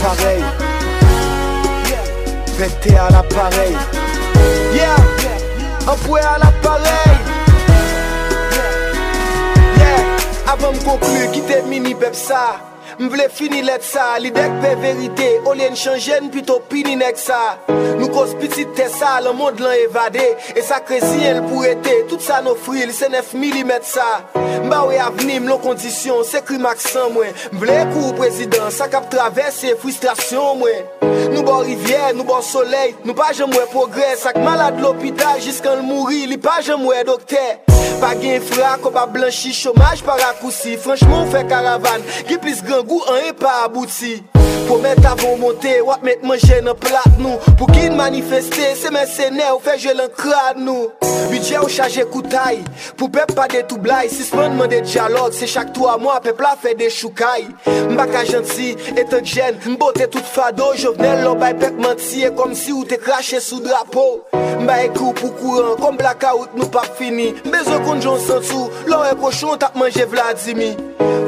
l'appareil. À l'appareil. Yeah, empoué à l'appareil. Yeah, avant de conclure, quitter mini pep. M vle fini let sa, li dek pe verite O li en chanjen pito pini nek sa. Nou kos piti te sa, Le mod lan evade E sa kresi el pou ete, tout sa nou fril Se nef milimet sa. Mba we avnim lon kondisyon, se kri maksan mwen. M vle kou prezident, sa kap travese frustrasyon mwen. Nou bo rivye, nou bo soley Nou pa jem wè progres Ak malade l'opital jiskan l'mouri Li pa jem wè dokte Pa gen frak, ou pa blanchi Chomaj para kousi Franchman ou fe karavan Ge plis gran gou, an e pa abouti. Pou met avon monte, wap met manje nan plat nou Pou kin manifeste, se men sene ou fe jel an krad nou Budget ou chaje koutay, pou pep pa de toublay Sisman man de diyalog, se chak tou a mwa pep la fe de choukay Mbaka jansi, etan jen, mbote tout fado Jovenel lo bay pep manti, e kom si ou te krashe sou drapo Mba e kou pou kouran, kom blakaout nou pa fini. Mbezo kon jon sou, lor e koshon tap manje vladimi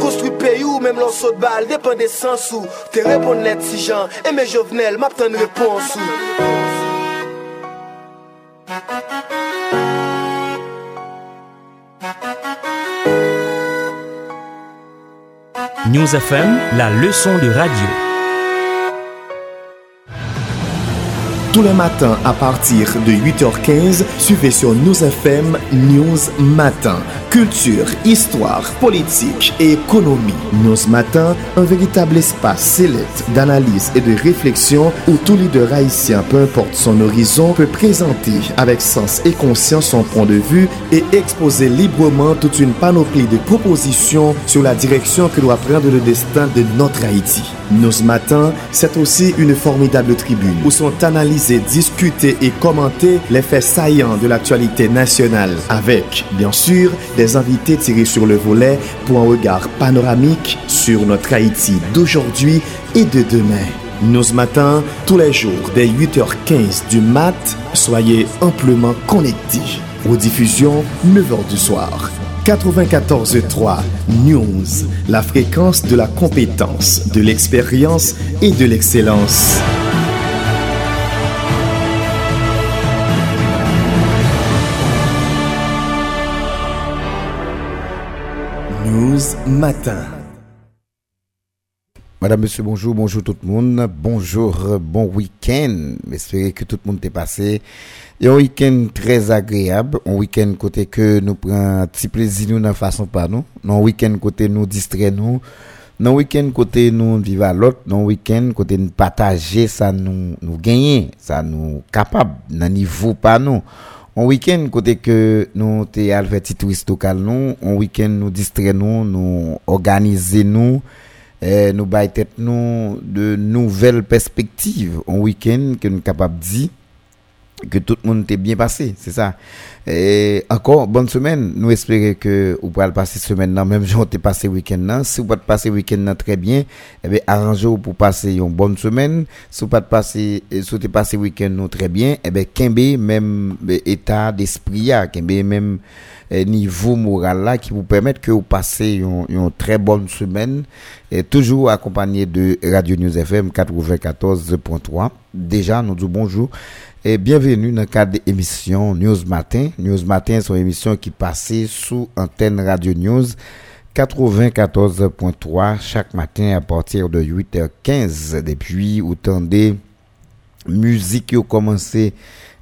Konstruy peyou, menm lor sot bal, depen de sensou Te repon net si jan E me jovenel map News FM, la leçon de radio. Tous les matins à partir de 8h15, suivez sur News FM News Matin. Culture, histoire, politique et économie. News Matin, un véritable espace sélect d'analyse et de réflexion où tout leader haïtien, peu importe son horizon, peut présenter avec sens et conscience son point de vue et exposer librement toute une panoplie de propositions sur la direction que doit prendre le destin de notre Haïti. News Matin, c'est aussi une formidable tribune où sont analysés, discutés et commentés les faits saillants de l'actualité nationale avec, bien sûr, des invités tirés sur le volet pour un regard panoramique sur notre Haïti d'aujourd'hui et de demain. Nous ce matin, tous les jours, dès 8h15 du mat, soyez amplement connectés. Aux diffusions, 9h du soir. 94.3 News, la fréquence de la compétence, de l'expérience et de l'excellence. Matin. Madame, Monsieur, bonjour, bonjour tout le monde, bonjour, bon week-end. J'espère que tout le monde est passé. Et un week-end très agréable, un week-end côté que nous prenons un petit plaisir nous dans façon pas nous, un week-end côté nous distrait nous, un week-end côté nous vivre à l'autre, un week-end côté nous partager ça nous nous gagner, ça nous capable dans niveau pas nous. On week-end, kote ke nou te alveti turist lokal nou, on week-end nou distre nou, nou organize nou, eh, nou bay tet nou de nouvel perspektiv. On week-end ke nou kapap di, que tout le monde était bien passé, c'est ça. Et encore, bonne semaine. Nous espérons que vous pourrez passer semaine là, même si vous passé week-end là. Si vous pas passer week-end là très bien, eh bien, arrangez-vous pour passer une bonne semaine. Si vous pas passer, si vous passé week-end là très bien, eh bien, Kembe, même état d'esprit, Kembe, même niveau moral là, qui vous permettent que vous passez une, une très bonne semaine, et toujours accompagné de Radio News FM 94.3. Déjà, nous disons bonjour et bienvenue dans le cadre de l'émission News Matin. News Matin, c'est une émission qui passe sous antenne Radio News 94.3 chaque matin à partir de 8h15. Depuis, autant de musiques qui ont commencé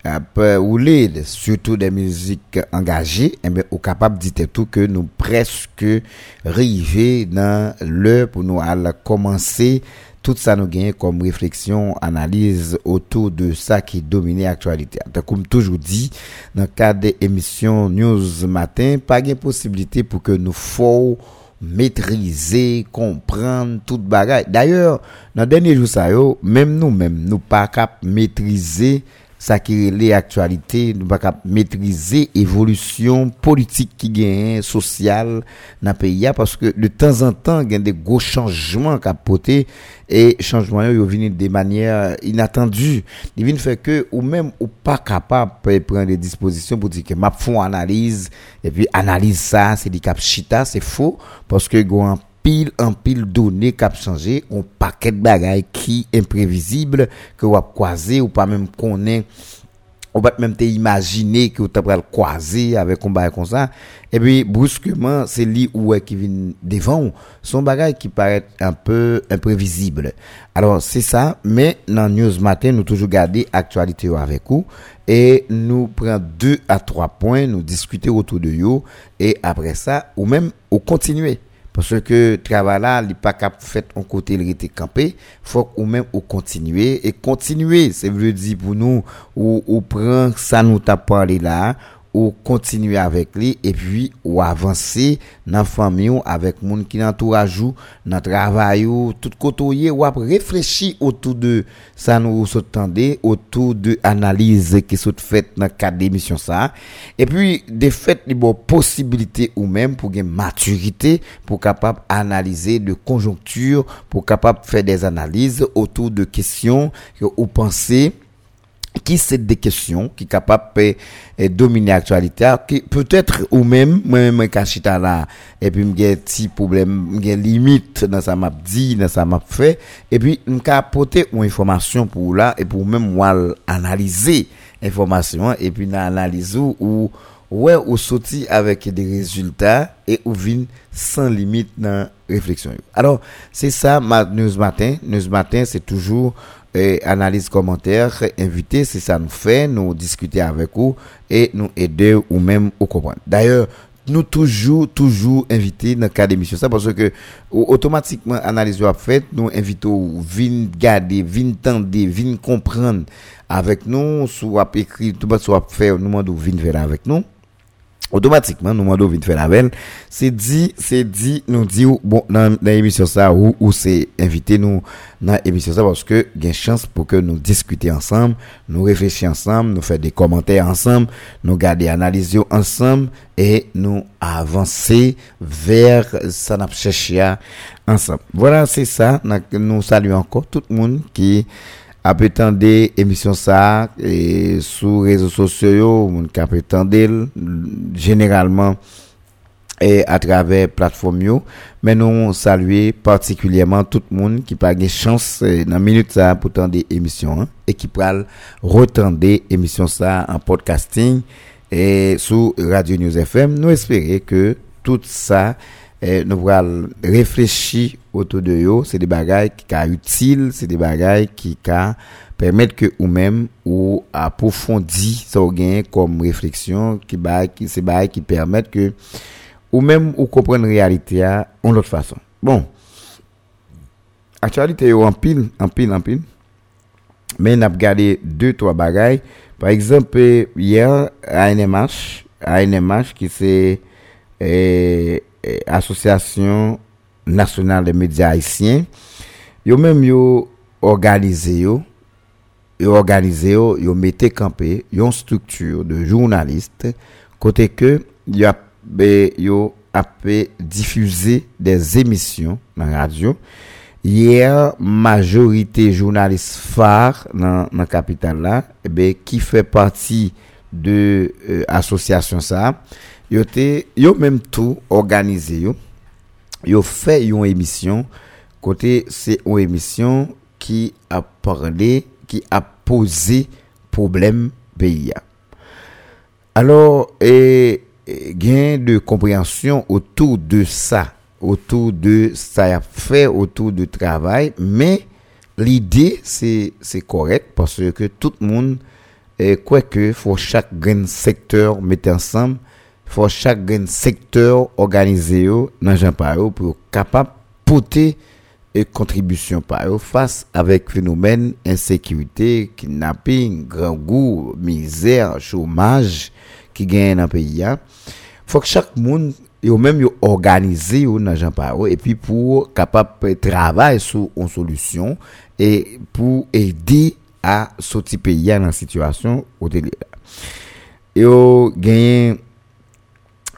à rouler, surtout des musiques engagées, et bien, au capable de tout que nous presque arrivés dans l'heure pour nous commencer tout ça nous gagne comme réflexion, analyse autour de ça qui domine l'actualité. Comme toujours dit, dans le cadre des émissions News Matin, pas de possibilité pour que nous fassions maîtriser, comprendre toute bagaille. D'ailleurs, dans le dernier jour, ça, même nous-mêmes, nous pas cap maîtriser ça qui est l'actualité, nous pas maîtriser évolution politique qui gagne sociale dans le pays parce que de temps en temps il y a des gros changements capotés et changements ils viennent de manière inattendue ils viennent faire que ou même ou pas capable de prendre des dispositions pour dire que m'a font analyse et puis analyse ça c'est du cap chita c'est faux parce que pile en pile données qui a changé, un paquet de bagailles qui imprévisible que vous croiser ou pas même connaître ou pas même imaginer que vous le croiser avec un bagage comme ça. Et puis brusquement c'est lui où qui vient devant son bagage qui paraît un peu imprévisible. Alors c'est ça mais dans news matin nous toujours garder actualité avec vous et nous prenons deux à trois points nous discuter autour de vous et après ça ou même ou continuer parce que travail là, il pas fait en côté il était campé, faut ou même ou continuer. Et continuer, c'est veut dire pour nous ou ou prend ça nous t'a parlé là, ou kontinue avèk li, e pi ou avansè nan fami ou avèk moun ki nan tourajou, nan travay ou, tout koto ye, ou ap reflechi otou de sa nou sot tende, otou de analize ki sot fèt nan kade misyon sa, e pi de fèt li bo posibilite ou mèm pou gen maturite, pou kapap analize de konjonktur, pou kapap fè des analize otou de kesyon ou panse, qui c'est des questions qui capable de dominer l'actualité? Qui peut-être ou même moi même cachita là et puis j'ai petit problème j'ai limite dans ça m'a dit dans ça m'a fait. Et puis m'ka apporter une information pour là et pour même moi analyser information et puis analyser ou ouais ou sorti avec des résultats et ou vin sans limite dans réflexion. Alors c'est ça ma news matin. News matin c'est toujours analyse commentaire invité c'est ça nous fait nous discuter avec vous et nous aider ou même au comprendre. D'ailleurs nous toujours toujours inviter dans le cas d'émission ça parce que automatiquement analyse soit faite nous invitons vin garder vin tendre vin comprendre avec nous soit écrit soit faire nous demandons vin faire avec nous automatiquement nous demandons vite faire l'appel c'est dit c'est dit nous dit bon dans l'émission ça ou, ou c'est invité nous dans l'émission ça parce que gain chance pour que nous discuter ensemble nous réfléchir ensemble nous faire des commentaires ensemble nous garder analyse ensemble et nous avancer vers ça n'a chercher ensemble. Voilà c'est ça. Nous saluons encore tout le monde qui après tant émissions ça et sur réseaux sociaux mon cap généralement et à travers plateforme yo. Mais nous saluer particulièrement tout le monde qui pas de chance dans minute ça pour tendre émissions hein, et qui pral retendre émissions ça en podcasting et sur Radio News FM nous espérer que tout ça et nous allons réfléchir autour de eux. C'est des bagailles qui sont utiles, c'est des bagailles qui permettent que ou même ou approfondir ça gain comme réflexion qui c'est bagailles qui permettent que ou même ou comprendre la réalité en autre façon. Bon. Actualité en pile, en pile, en pile. Mais n'a regardé deux trois bagailles. Par exemple, hier ANMH, ANMH qui c'est eh, eh, association nationale des médias haïtiens yo même yo organisé yo yo organisé yo yo mettez campé une structure de journalistes côté que yo a yo a diffuser des émissions dans la radio. Hier majorité journalistes phares dans la capitale là eh qui fait partie de euh, association ça yo te yo même tout organisé yo. Yo fait une émission côté c'est une émission qui a parlé qui a posé problème pays alors et gain de compréhension autour de ça autour de ça fait autour du travail mais l'idée c'est c'est correct parce que tout le monde quoi que faut chaque secteur mettre ensemble fò chak gen sektor organize yo nan jan pa yo pou yo kapap pote e kontribusyon pa yo fas avèk fenomen ensekirite, kidnapping, grangou, mizèr, chomaj ki gen nan peyi ya. Fò k chak moun yo mèm yo organize yo nan jan pa yo e pi pou kapap travay sou an solusyon e pou edi a soti peyi ya nan situasyon o teli ya. Yo genyen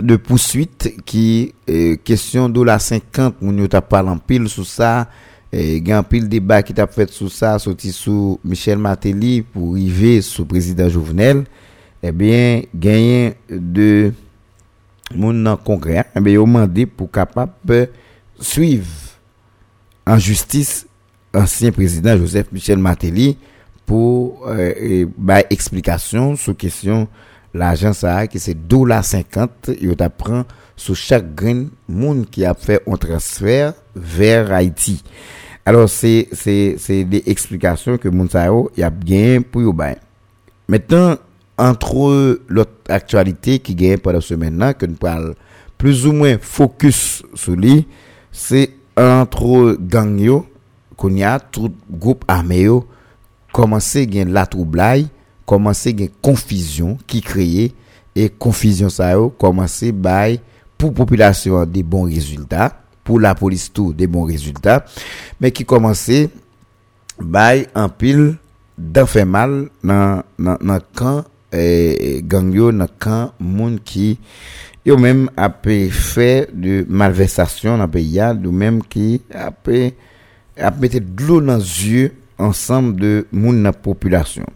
de poursuite qui est question de la 50 moun yo t'a parlé en pile sur ça et pile débat qui t'a fait sur ça sorti sous Michel Martelly pour arriver sous président Jovenel. Eh bien gagné de moun dans congrès eh bien yo pour capable suivre en justice ancien président Joseph Michel Martelly pour euh, bah, explication sur question l'argent ça qui c'est dollar 50 il t'apprend sur chaque grain monde qui a fait un transfert vers Haïti. Alors c'est c'est c'est des explications que moun y a bien pour yo Maintenant entre l'autre actualité qui gagne pendant ce maintenant que nous parle plus ou moins focus sur lui, c'est entre gang yo qu'on tout groupe armé yo commencer gagne la troublai, komanse gen konfizyon ki kreye e konfizyon sa yo komanse bay pou populasyon de bon rezultat, pou la polis tou de bon rezultat, men ki komanse bay an pil dan fe mal nan, nan, nan kan e, e gangyo, nan kan moun ki yo men apè fè de malversasyon nan pe yad, yo men ki apè apè mette dlo nan zye ansam de moun nan populasyon.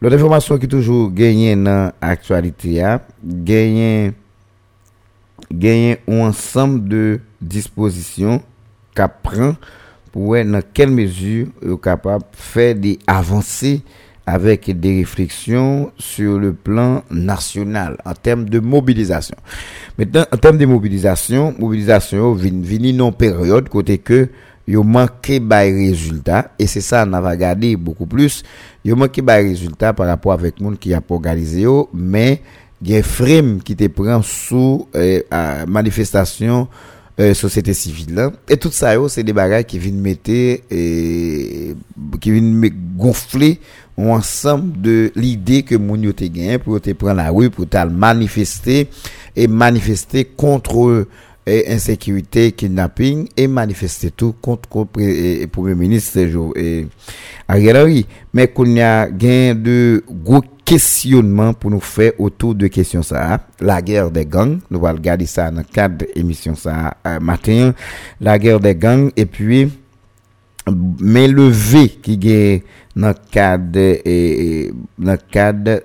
L'autre information qui toujours gagné dans l'actualité a gagné gagner un ensemble de dispositions qu'a prend pour dans quelle mesure est capable de faire des avancées avec des réflexions sur le plan national en termes de mobilisation. Maintenant, en termes de mobilisation, mobilisation vient non période côté que yo manqué bay résultat et c'est ça on va regarder beaucoup plus yo manqué résultat par rapport avec monde qui a organisé mais il frame qui te prend sous euh, manifestation euh, société civile et tout ça c'est des bagages qui viennent mettre et qui viennent gonfler ensemble de l'idée que moun yo te gagné pour te prendre la rue pour te manifester et manifester contre et insécurité, kidnapping et manifester tout contre le Premier ministre et Ariel Henry. Mais qu'on a gain de gros questionnements pour nous faire autour de question ça. La guerre des gangs, nous allons regarder ça dans le cadre de l'émission ça euh, matin. La guerre des gangs et puis mais levé qui gagne dans le cadre et dans le cadre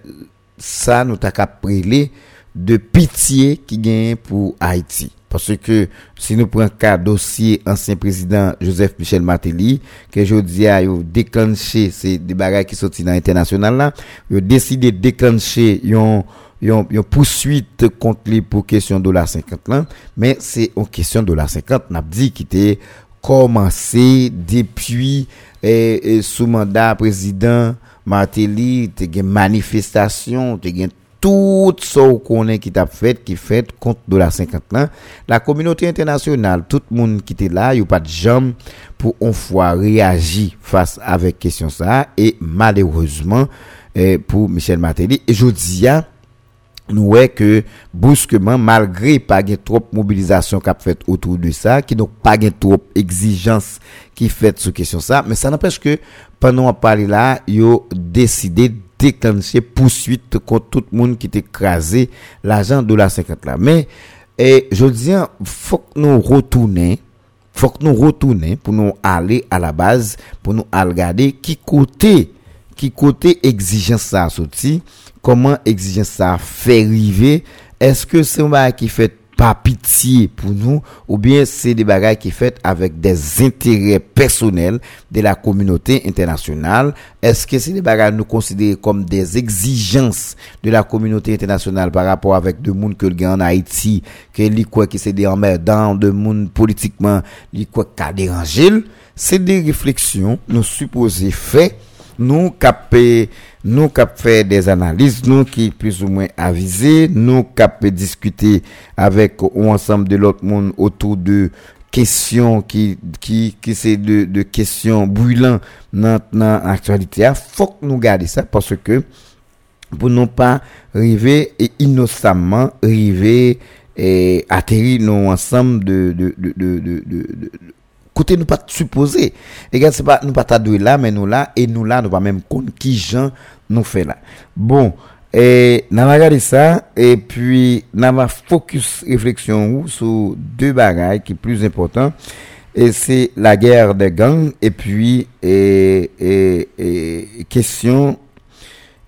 ça nous t'a pris de pitié qui gagne pour Haïti. Parce que si nous prenons cas dossier ancien président Joseph Michel Martelly, que je dis à déclenché, c'est des bagages qui sont dans l'international là, il décidé de déclencher une, une, poursuite contre lui pour question de la 50 là, mais c'est une question de la 50, n'a dit qui était commencé depuis et, sous mandat président Martelly, te une manifestation, tout ce qu'on est qui t'a fait, qui fait contre de la 50 la communauté internationale, tout le monde qui était là, il n'y a pas de jambes pour une fois réagir face avec question ça, et malheureusement, eh, pour Michel Matéli, et je dis, nous voyons que brusquement, malgré pas de trop mobilisation qu'a fait autour de ça, qui n'ont pas de trop exigence qui fait sur question ça, mais ça n'empêche que pendant qu'on parler là, ont décidé déclencher poursuite contre tout le monde qui écrasé l'argent de la 50 là. Mais, et je dis, faut que nous retournions, faut que nous retournions pour nous aller à la base, pour nous regarder qui côté, qui côté exigence ça sorti, comment exigence ça fait arriver, est-ce que c'est un qui fait pas pitié pour nous, ou bien c'est des bagages qui fait avec des intérêts personnels de la communauté internationale. Est-ce que c'est des bagages nous considérer comme des exigences de la communauté internationale par rapport avec de monde que le en Haïti, que li quoi qui c'est des de monde politiquement, li quoi qui a dérangé? C'est des réflexions, nous supposons fait, nous capé nous cap faire des analyses, nous qui plus ou moins avisés, nous cap discuter avec ou ensemble de l'autre monde autour de questions qui qui qui c'est de, de questions brûlantes dans l'actualité. Il faut que nous gardions ça parce que pour ne pas arriver et innocemment arriver et atterrir nous ensemble de de, de, de, de côté nous pas supposé. Et c'est pas nous pas t'adouer là mais nous là et nous là nous pas même compte qui gens nous fait là. Bon et n'a regardé ça et puis va focus réflexion sur deux bagages qui plus important. Et c'est la guerre des gangs et puis et question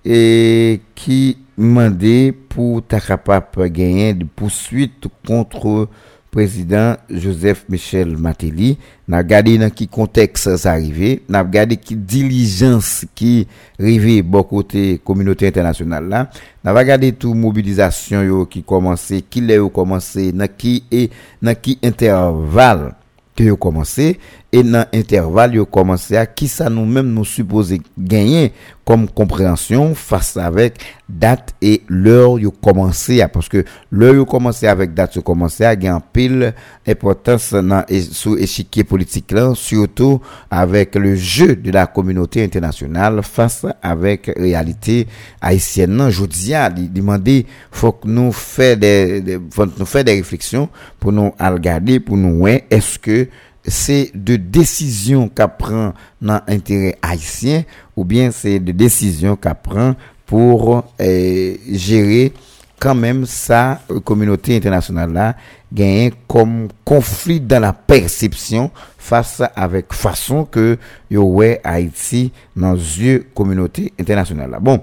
et qui demandait pour ta capable gagner de poursuite contre président Joseph Michel Matéli. N'a regardé dans qui contexte ça arrivé, n'a regardé qui diligence qui arrivé bon côté communauté internationale là, n'a regardé tout mobilisation qui commencé, qui l'a commencé, dans qui et dans qui intervalle que yo commencé et dans intervalle yo commencé à qui ça nous même nous supposé gagner comme compréhension face avec date et l'heure yo commencé à. Parce que l'heure yo commencé avec date yo commencé à gagner pile importance dans sous échiquier politique là surtout avec le jeu de la communauté internationale face avec réalité haïtienne non je dis à demander faut que nous faire des, faut nous faire des réflexions pour nous regarder pour nous est-ce que c'est de décision qu'a prend dans intérêt haïtien ou bien c'est de décision qu'a prend pour euh, gérer quand même sa communauté internationale là gagne comme conflit dans la perception face avec façon que yo Haïti dans yeux communauté internationale là. Bon,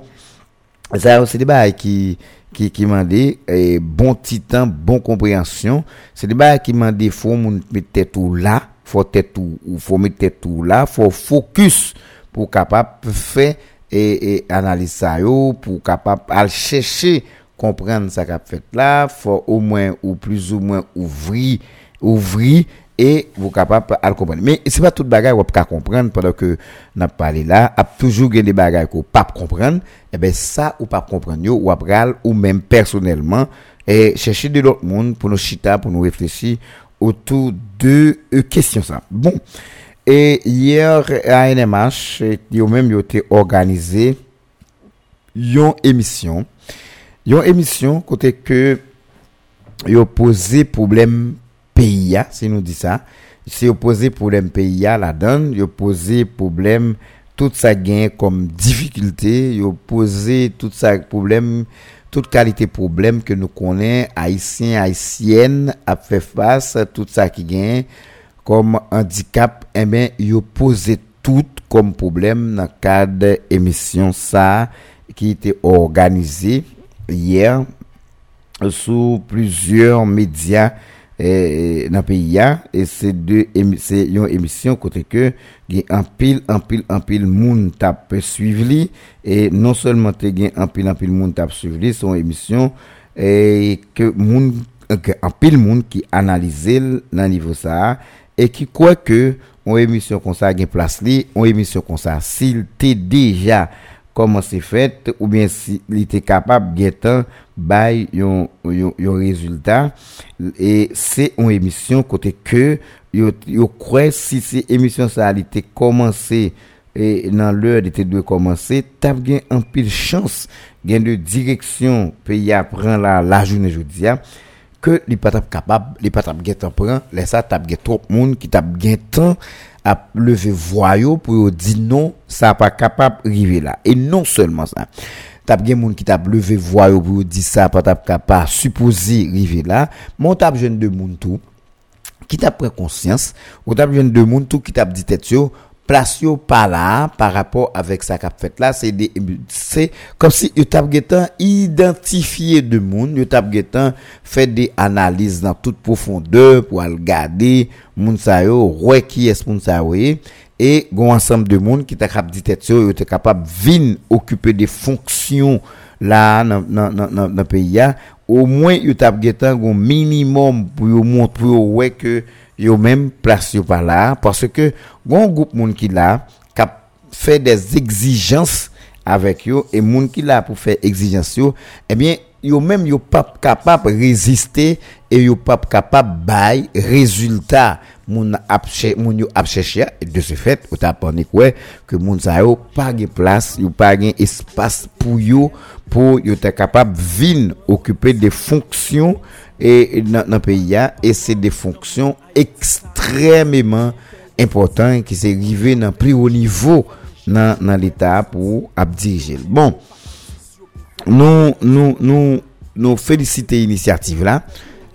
ça c'est qui qui ki, ki mande eh, bon titan, bon komprensyon. Se de ba ki mande fò moun mette tou la, fò mette tou la, fò fokus pou kapap fè e, e analize sa yo, pou kapap al chèche komprende sa kap fèt la, fò ou mwen ou plus ou mwen ouvri, ouvri et vous capable à comprendre. Mais c'est pas tout bagage vous pas comprendre pendant que n'a parlé là. A toujours des bagages qu'on pas comprendre. Et eh ben ça ou pas comprendre ou après ou même personnellement et chercher de l'autre monde pour nous chita pour nous réfléchir autour de euh, questions ça. Bon. Et hier à NMH yo même yo été organisé une émission. Une émission côté que yo posé problème si nous dit ça, c'est opposé problème pays la donne, il problème tout ça gain comme difficulté, il posé tout ça problème toute qualité problème que nous connaissons haïtiens haïtiennes a fait face à tout ça qui gagne comme handicap eh bien il tout comme problème dans le cadre émission ça qui était organisé hier sous plusieurs médias dans pays et c'est deux c'est une émission côté que il un pile en pile en pile monde t'a suivre et non seulement te gain en pile en pile monde t'a suivre son émission et que monde en pile monde qui analyse dans niveau ça et qui croit que une émission comme ça gain place li une émission comme ça s'il t'est déjà koman se fet ou bien si li te kapap getan bay yon, yon, yon rezultat. E se yon emisyon kote ke yo, yo kwe si se emisyon sa li te komanse e nan lèr li te dwe komanse, tap gen an pil chans gen de direksyon pe ya pran la, la jounen joudia ke li patap kapap, li patap getan pran, lesa tap get trop moun ki tap getan ap leve voyo pou yo di non, sa pa kapap rive la. E non seulement sa. Tap gen moun ki tap leve voyo pou yo di sa pa tap kapap supposi rive la. Mon tap jen de moun tou, ki tap prekonsyans, ou tap jen de moun tou ki tap ditet yo, ou plasyon pa la, pa rapor avek sa kap fet la, se de, se, kom si yo tap getan identifiye de moun, yo tap getan fet de analize nan tout profonde, pou al gade, moun sa yo, wè ki es moun sa we, e goun ansam de moun ki ta kap ditet yo, yo te kapap vin okupe de fonksyon la nan, nan, nan, nan peya, ou mwen yo tap getan goun minimum pou yo moun, pou yo wè ke, même place yo par là parce que bon groupe monde qui là cap fait des exigences avec yo et monde qui là pour faire exigence yo eh bien yo même yo pas capable résister et yo pas capable bail résultat. Moun ap moun yo chercher de ce fait ou t'a pas quoi que moun sa yo pas de place yo pas de espace pour yo pour yo être capable vinn occuper des fonctions E, e, nan, nan peyi ya e se de fonksyon ekstrememan important ki se rive nan pri ou nivou nan, nan l'Etat pou ap dirijel. Bon, nou, nou, nou, nou felicite inisiativ la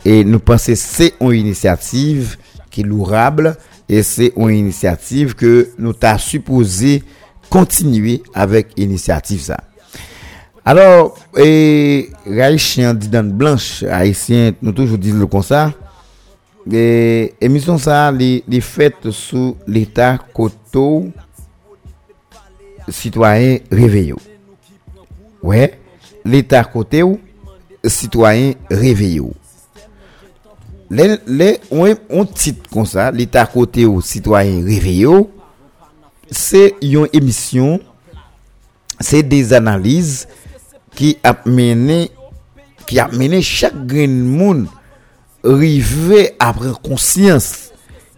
e nou pense se yon inisiativ ki lourable e se yon inisiativ ke nou ta supose kontinue avèk inisiativ sa. Alors, et Haïtien dans Blanche, Haïtien, nous toujours disons comme ça. Et émission ça, les, les fêtes sous l'État coteau citoyen réveillé. Ouais, l'État côté citoyen réveillé. Les, les, on, on titre comme ça, l'État côté citoyen réveillé. C'est une émission, c'est des analyses qui a mené, qui a mené chaque grain monde à prendre conscience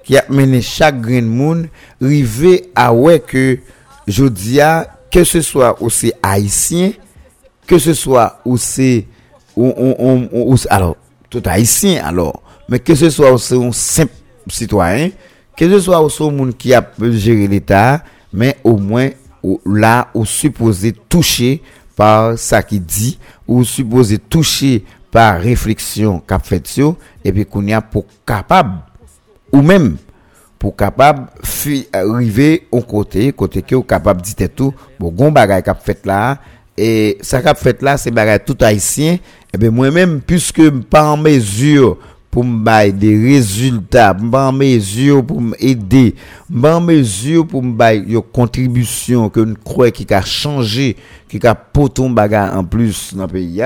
qui a mené chaque grain monde rive à ouais que je dis que ce soit aussi haïtien que ce soit aussi alors tout haïtien alors mais que ce soit aussi un simple citoyen que ce soit aussi un monde qui a géré l'état mais au moins là ou supposé toucher par ça qui dit ou supposé toucher par réflexion qu'a et puis qu'on y a pour capable ou même pour capable arriver au côté côté que capable dire tout bon gon bagay qu'a fait là et ça qu'a fait là c'est bagay tout haïtien et bien moi même puisque pas en mesure pour me des résultats, en mesure pour m'aider, en mesure pour me une contribution que nous croyons qui a changé, qui a poton bagarre en plus dans le pays,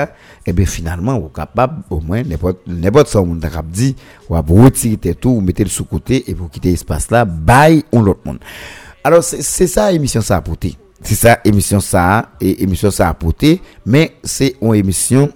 et bien finalement, vous capable, au moins, n'importe, ça, on a dit, ou à retirer tout, ou mettez le sous côté, et vous quitter l'espace là, bye, on l'autre monde. Alors, c'est ça, émission ça a apporté. C'est ça, émission ça, et émission ça a apporté, mais c'est une émission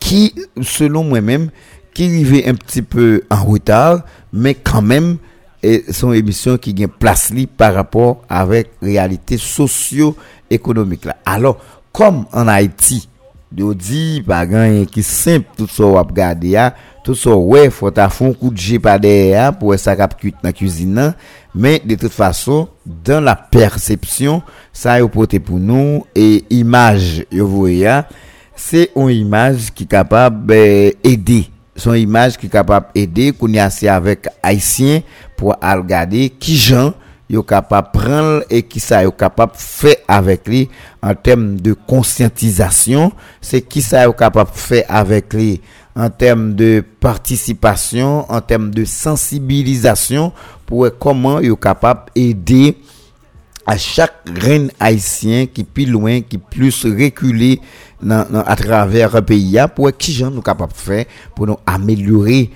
qui, selon moi-même, qui arrivait un petit peu en retard, mais quand même, e son émission qui gagne place par rapport avec réalité socio-économique là. Alors, comme en Haïti, yo di pa ganyen ki simp tout so wap gade ya, tout so we fota fon kout je pa deye ya pou e sakap kuit nan kuzinan, men de tout fason, dan la persepsyon, sa yo pote pou nou, e imaj yo voye ya, se yon imaj ki kapab e, ede son image qui est capable d'aider qu'on y assez avec haïtien pour regarder qui gens yo capable prendre et qui ça yo capable faire avec lui en termes de conscientisation. C'est qui ça yo capable faire avec lui en termes de participation en termes de sensibilisation pour comment yo capable aider à chaque reine haïtien qui plus loin qui plus reculé à travers le pays pour qui gens nous capables de faire pour nous améliorer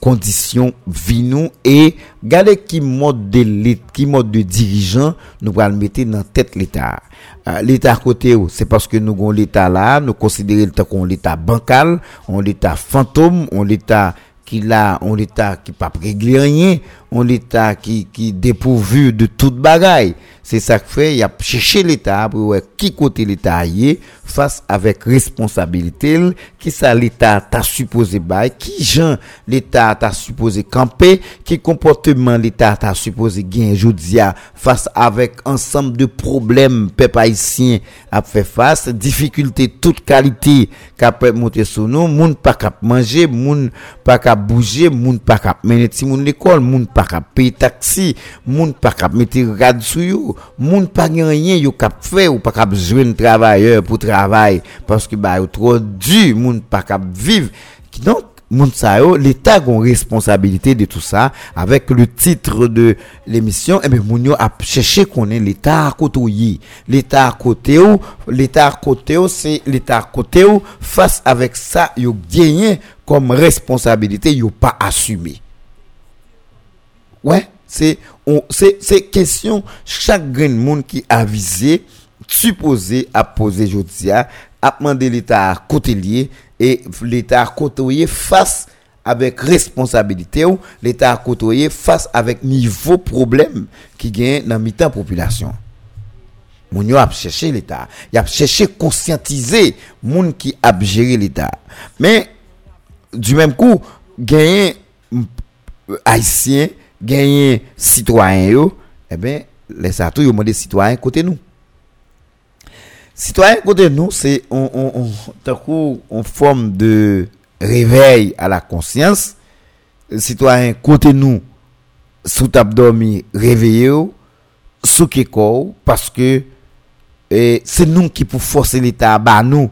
conditions vie nous et regarder qui mode d'élite, qui mode de dirigeant nous va le mettre dans tête l'État. Euh, l'État côté, oh, c'est parce que nous avons l'État là, nous considérons l'État comme l'État bancal, on l'État fantôme, on l'État qui là, on l'État qui pas réglé rien, un l'État qui, qui dépourvu de toute bagaille. C'est ça que fait, il a cherché l'État pour voir qui côté l'État est face avec responsabilité, qui ça l'État t'a supposé bail, qui gens l'État t'a supposé camper, qui comportement l'État t'a supposé gagner jodia face avec ensemble de problèmes peuple haïtien a fait face, difficulté toute qualité capable monter sur nous, monde pas cap manger, monde pas cap bouger, monde pas cap mener si monde l'école, monde pas cap payer taxi, moun pas cap mettre rad sur moun pas rien yo cap fait ou cap joindre travailleur pour travail parce que bah trop dur moun pas cap vivre donc moun sa l'état a une responsabilité de tout ça avec le titre de l'émission et eh bien moun yo a cherché connaître l'état à côté l'état à côté ou l'état à côté c'est l'état à côté ou face avec ça yo gagné comme responsabilité yo pas assumé Ouais, c'est question chaque grain de monde qui avisé, supposé à poser Jodia, à demander l'État à côté lié et l'État à côtoyer face avec responsabilité ou l'État à côtoyer face avec niveau problème qui gagne dans mi-temps population. Moun yo ap chèche l'État. Y ap chèche konsyantize moun ki ap jere l'État. Men, du menm kou, genyen euh, haïsyen genyen sitwayen yo, e ben, lesa tou yo mwende sitwayen kote nou. Sitwayen kote nou, se on, on, on, takou, on form de réveil a la konsyans, sitwayen kote nou, sou tap domi réveil yo, sou ke kou, paske, e, se nou ki pou force l'Etat ba nou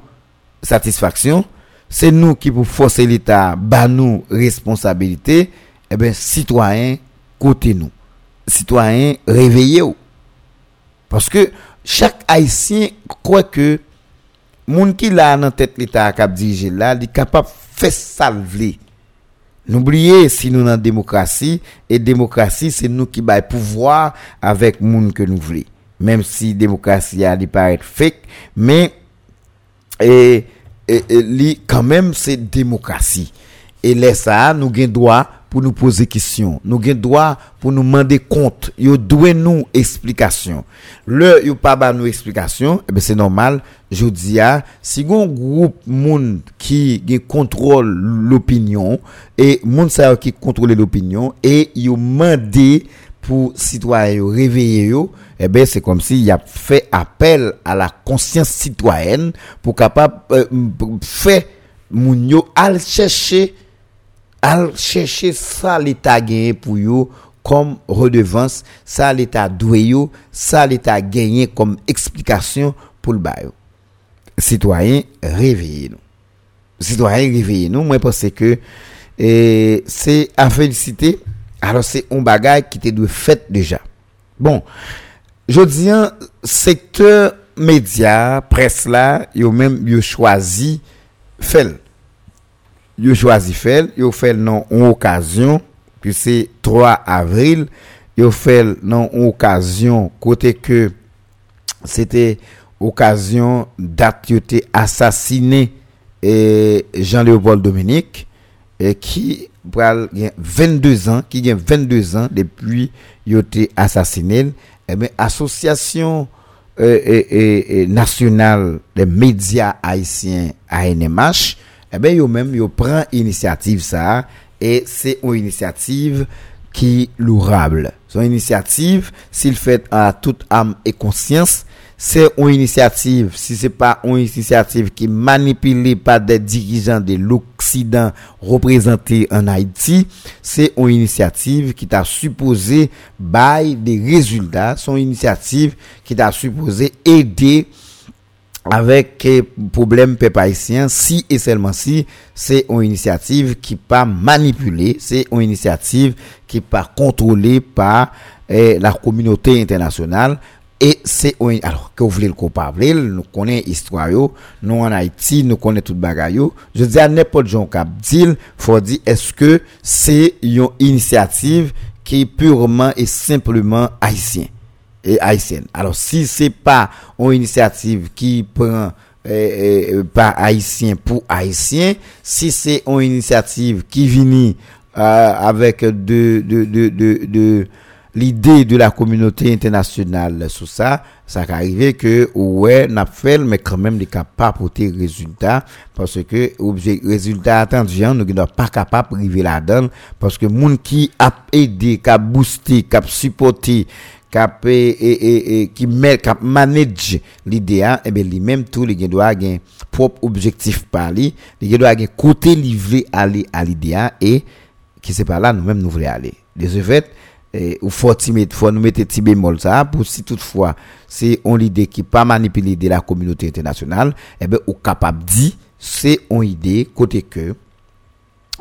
satisfaksyon, se nou ki pou force l'Etat ba nou responsabilite, e ben, sitwayen côté nous. Citoyens, réveillez-vous. Parce que chaque Haïtien croit que moun qui là dans tête l'État cap diriger là, il est capable de faire salver. N'oubliez si nous dans démocratie et démocratie c'est nous qui bail pouvoir avec moun que nous voulons. Même si démocratie a paraît fake, mais et, et, et, li, quand même c'est démocratie. Et là ça nous gain droit pour nous poser question. Nous avons droit pour nous demander compte. Yo doit nous explication. Le yo pas ba nous explication, eh c'est normal. Je dis à si un groupe monde qui contrôle l'opinion et monde ça qui contrôle l'opinion et yo mandé pour citoyens réveiller yo, eh ben c'est comme s'il a fait appel à la conscience citoyenne pour capable eh, euh, faire moun yo al chercher al chèche sa l'Etat genye pou yo kom redevans, sa l'Etat dwe yo, sa l'Etat genye kom eksplikasyon pou l'bay yo. Citoyen, reveye nou. Citoyen, reveye nou. Mwen pense ke e, se a felicite, alo se on bagay ki te dwe fet deja. Bon, je diyan, sektor medya, pres la, yo men yo chwazi fel. Yo choisi fait yo fait non occasion puis c'est 3 avril yo fait non en occasion côté que c'était occasion date assassiné et Jean-Léopold Dominique qui a 22 ans qui a 22 ans depuis il été assassiné et bien nationale des médias haïtiens ANMH ebe eh yo men yo pran inisiativ sa e se ou inisiativ ki lourable. Son inisiativ, sil fet a tout am e konsyans, se ou inisiativ, si se pa ou inisiativ ki manipile pa de dirijan de l'Oksidan reprezenté an Haiti, se ou inisiativ ki ta supposé bay de rezultat, son inisiativ ki ta supposé ede avec problème peuple haïtien si et seulement si c'est une initiative qui pas manipulée c'est une initiative qui pas contrôlée par eh, la communauté internationale et c'est alors que vous voulez le couper nous connaissons l'histoire nous en Haïti nous connaissons toute bagaille je dis à n'importe gens cap dit faut dire est-ce que c'est une initiative qui est purement et simplement haïtienne et haïtienne. Alors si c'est pas une initiative qui prend eh, eh, pas haïtien pour haïtien, si c'est une initiative qui vient euh, avec de, de, de, de, de l'idée de la communauté internationale sur ça, ça va arriver que, ouais, n'a fait, mais quand même, n'est pas apporter résultat, parce que, objet, résultat attendu, hein, nous ne pas capable de arriver là-dedans, parce que monde qui a aidé, qui a boosté, qui a supporté, kap e, e, e, e ki mer, kap manage l'idea, eh ebe li menm tou li gen do a gen prop objektif pa li, li gen do a gen kote li vle ale al idea, e ki se pa la nou menm nou vle ale. De se fet, e, ou fò nou mette ti bemol sa, pou si toutfwa se on l'ide ki pa manipile de la kominote internasyonal, ebe eh ou kapap di, se on ide kote ke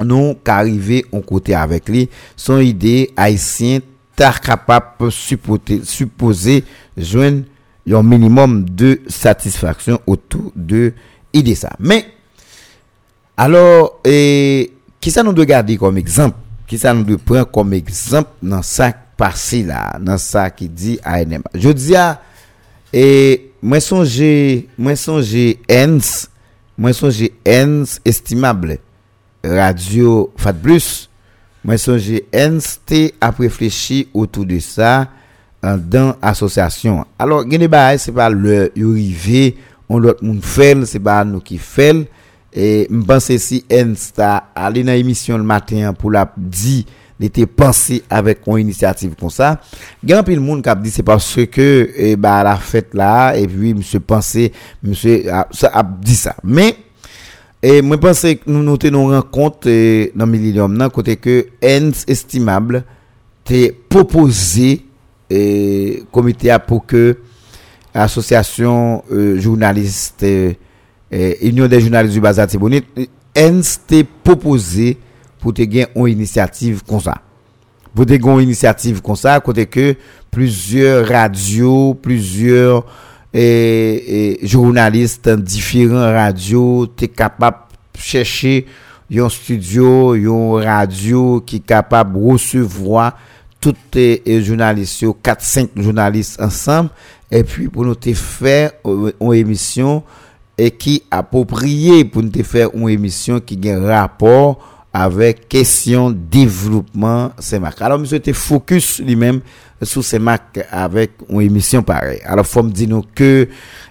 nou ka arrive on kote avek li, son ide haisyen t'as capable supposer, supposer joindre un minimum de satisfaction autour de idée ça. Mais, alors, et, qui ça nous doit garder comme exemple? Qui ça nous doit prendre comme exemple dans ça passé là, dans ça qui dit ANM? Je dis à, et, moi songe, moi songe estimable, radio Fat Plus, moi, songe NST a réfléchi autour de ça dans l'association. Alors, ce c'est pas le arrivé, on l'autre monde fait, c'est pas nous qui fait. Et je pense si NST a allé dans l'émission le matin pour la dit, il était pensé avec une initiative comme ça. Peu de monde qui a dit c'est parce que, eh, bah, la fête là, et puis, monsieur pensé, monsieur a, a dit ça. Mais, E mwen panse nou nou te nou renkont e, nan Millennium nan kote ke Hens Estimable te proposi e, komite a pou ke asosyasyon e, jounaliste e, Union des Journalistes du Bazar Tibonit Hens te proposi pou te gen yon inisiativ kon sa. Pou te gen yon inisiativ kon sa kote ke plusieurs radio, plusieurs et, journalistes dans différents radios, t'es capable de chercher un studio, une radio qui est capable de recevoir tous les journalistes, 4-5 journalistes ensemble, et puis pour nous faire une émission et qui approprié pour nous faire une émission qui a un rapport avec question développement CEMAC. Alors, monsieur était focus lui-même sur CEMAC avec une émission pareille. Alors, faut me dire nous que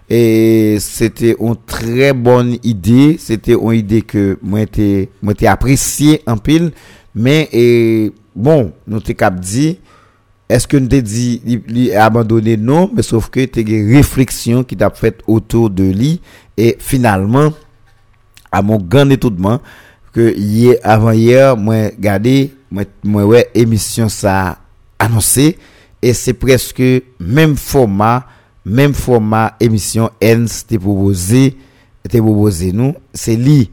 c'était une très bonne idée, c'était une idée que moi été moi apprécié en pile, mais et bon, nous t'ai cap dit est-ce que nous t'ai dit abandonner non, mais sauf que t'es une réflexion qui t'a fait autour de lui et finalement à mon grand étonnement que hier avant hier moi regardé moi moi ouais émission ça annoncé. Et c'est presque même format même format émission N t'est proposé t'est proposé nous. C'est lui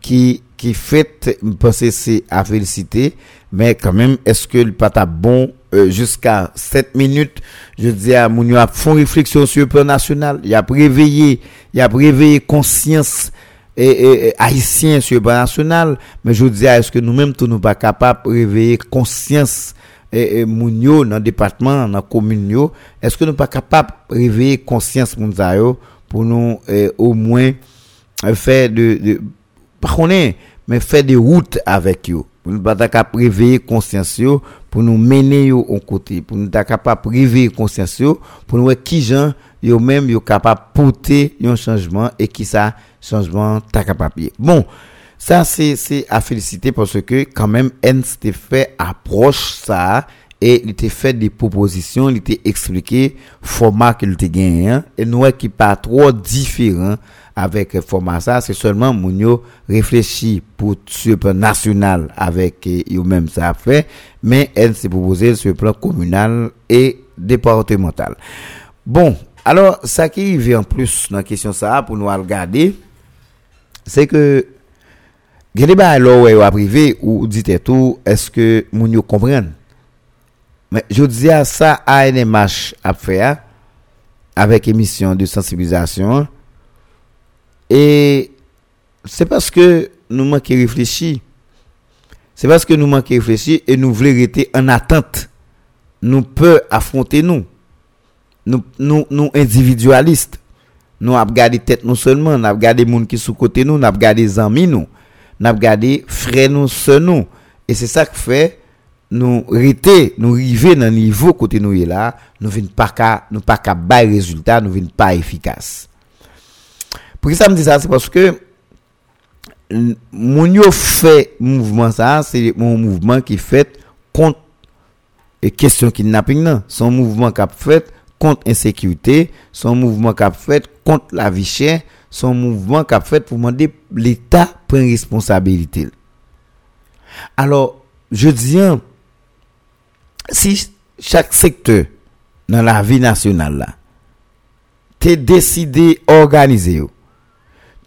qui qui fait penser c'est à féliciter. Mais quand même est-ce que le pas bon euh, jusqu'à 7 minutes? Je dis à mon a font réflexion sur le plan national. Il a réveillé il a réveillé conscience et, haïtien sur le plan national, mais je dis, est-ce que nous-mêmes, nous sommes pas capables de réveiller conscience et, et dans le département, dans la commune, est-ce que nous pas capables de réveiller conscience pour nous au moins faire de, de mais faire des routes avec eux pour nous pas capable réveiller conscience pour nous mener au côté pour nous capable réveiller conscience pour nous qui gens yo même yo capable porter un changement et qui ça changement ta capable bon ça c'est c'est à féliciter parce que quand même Ernst fait approche ça et il t'a fait des propositions, il t'a expliqué format qu'il t'a gagné hein. et nous qui pas trop différent avec ça, c'est seulement Mounio réfléchit pour le plan national avec eux même ça fait, mais elle s'est proposé sur le plan communal et départemental. Bon, alors ça qui vient en plus dans la question ça pour nous regarder, c'est que il y a des privé ou dites tout, est-ce que Mounio comprennent? Mais je dis à ça à ANMH à faire avec émission de sensibilisation et c'est parce que nous manquons réfléchir. C'est parce que nous manquons réfléchir et nous voulons rester en attente. Nous pouvons affronter nous. Nous, nous, nous individualistes. Nous avons gardé tête nous seulement, nous avons gardé les gens qui sont côté nous, nous avons gardé les amis nous, nous avons gardé frères nous, seuls nous. Et c'est ça qui fait nous rester, nous arriver dans le niveau côté nous est là, nous ne pas nous pas résultat, nous ne pas efficace. Pour ça me dit ça, c'est parce que mon fait mouvement ça, c'est mon mouvement qui fait contre les questions kidnapping non, son mouvement qui fait contre insécurité, son mouvement qui fait contre la vie chère, son mouvement qui fait pour demander l'État prend responsabilité. Alors, je dis si chaque secteur dans la vie nationale là, t'es décidé organiser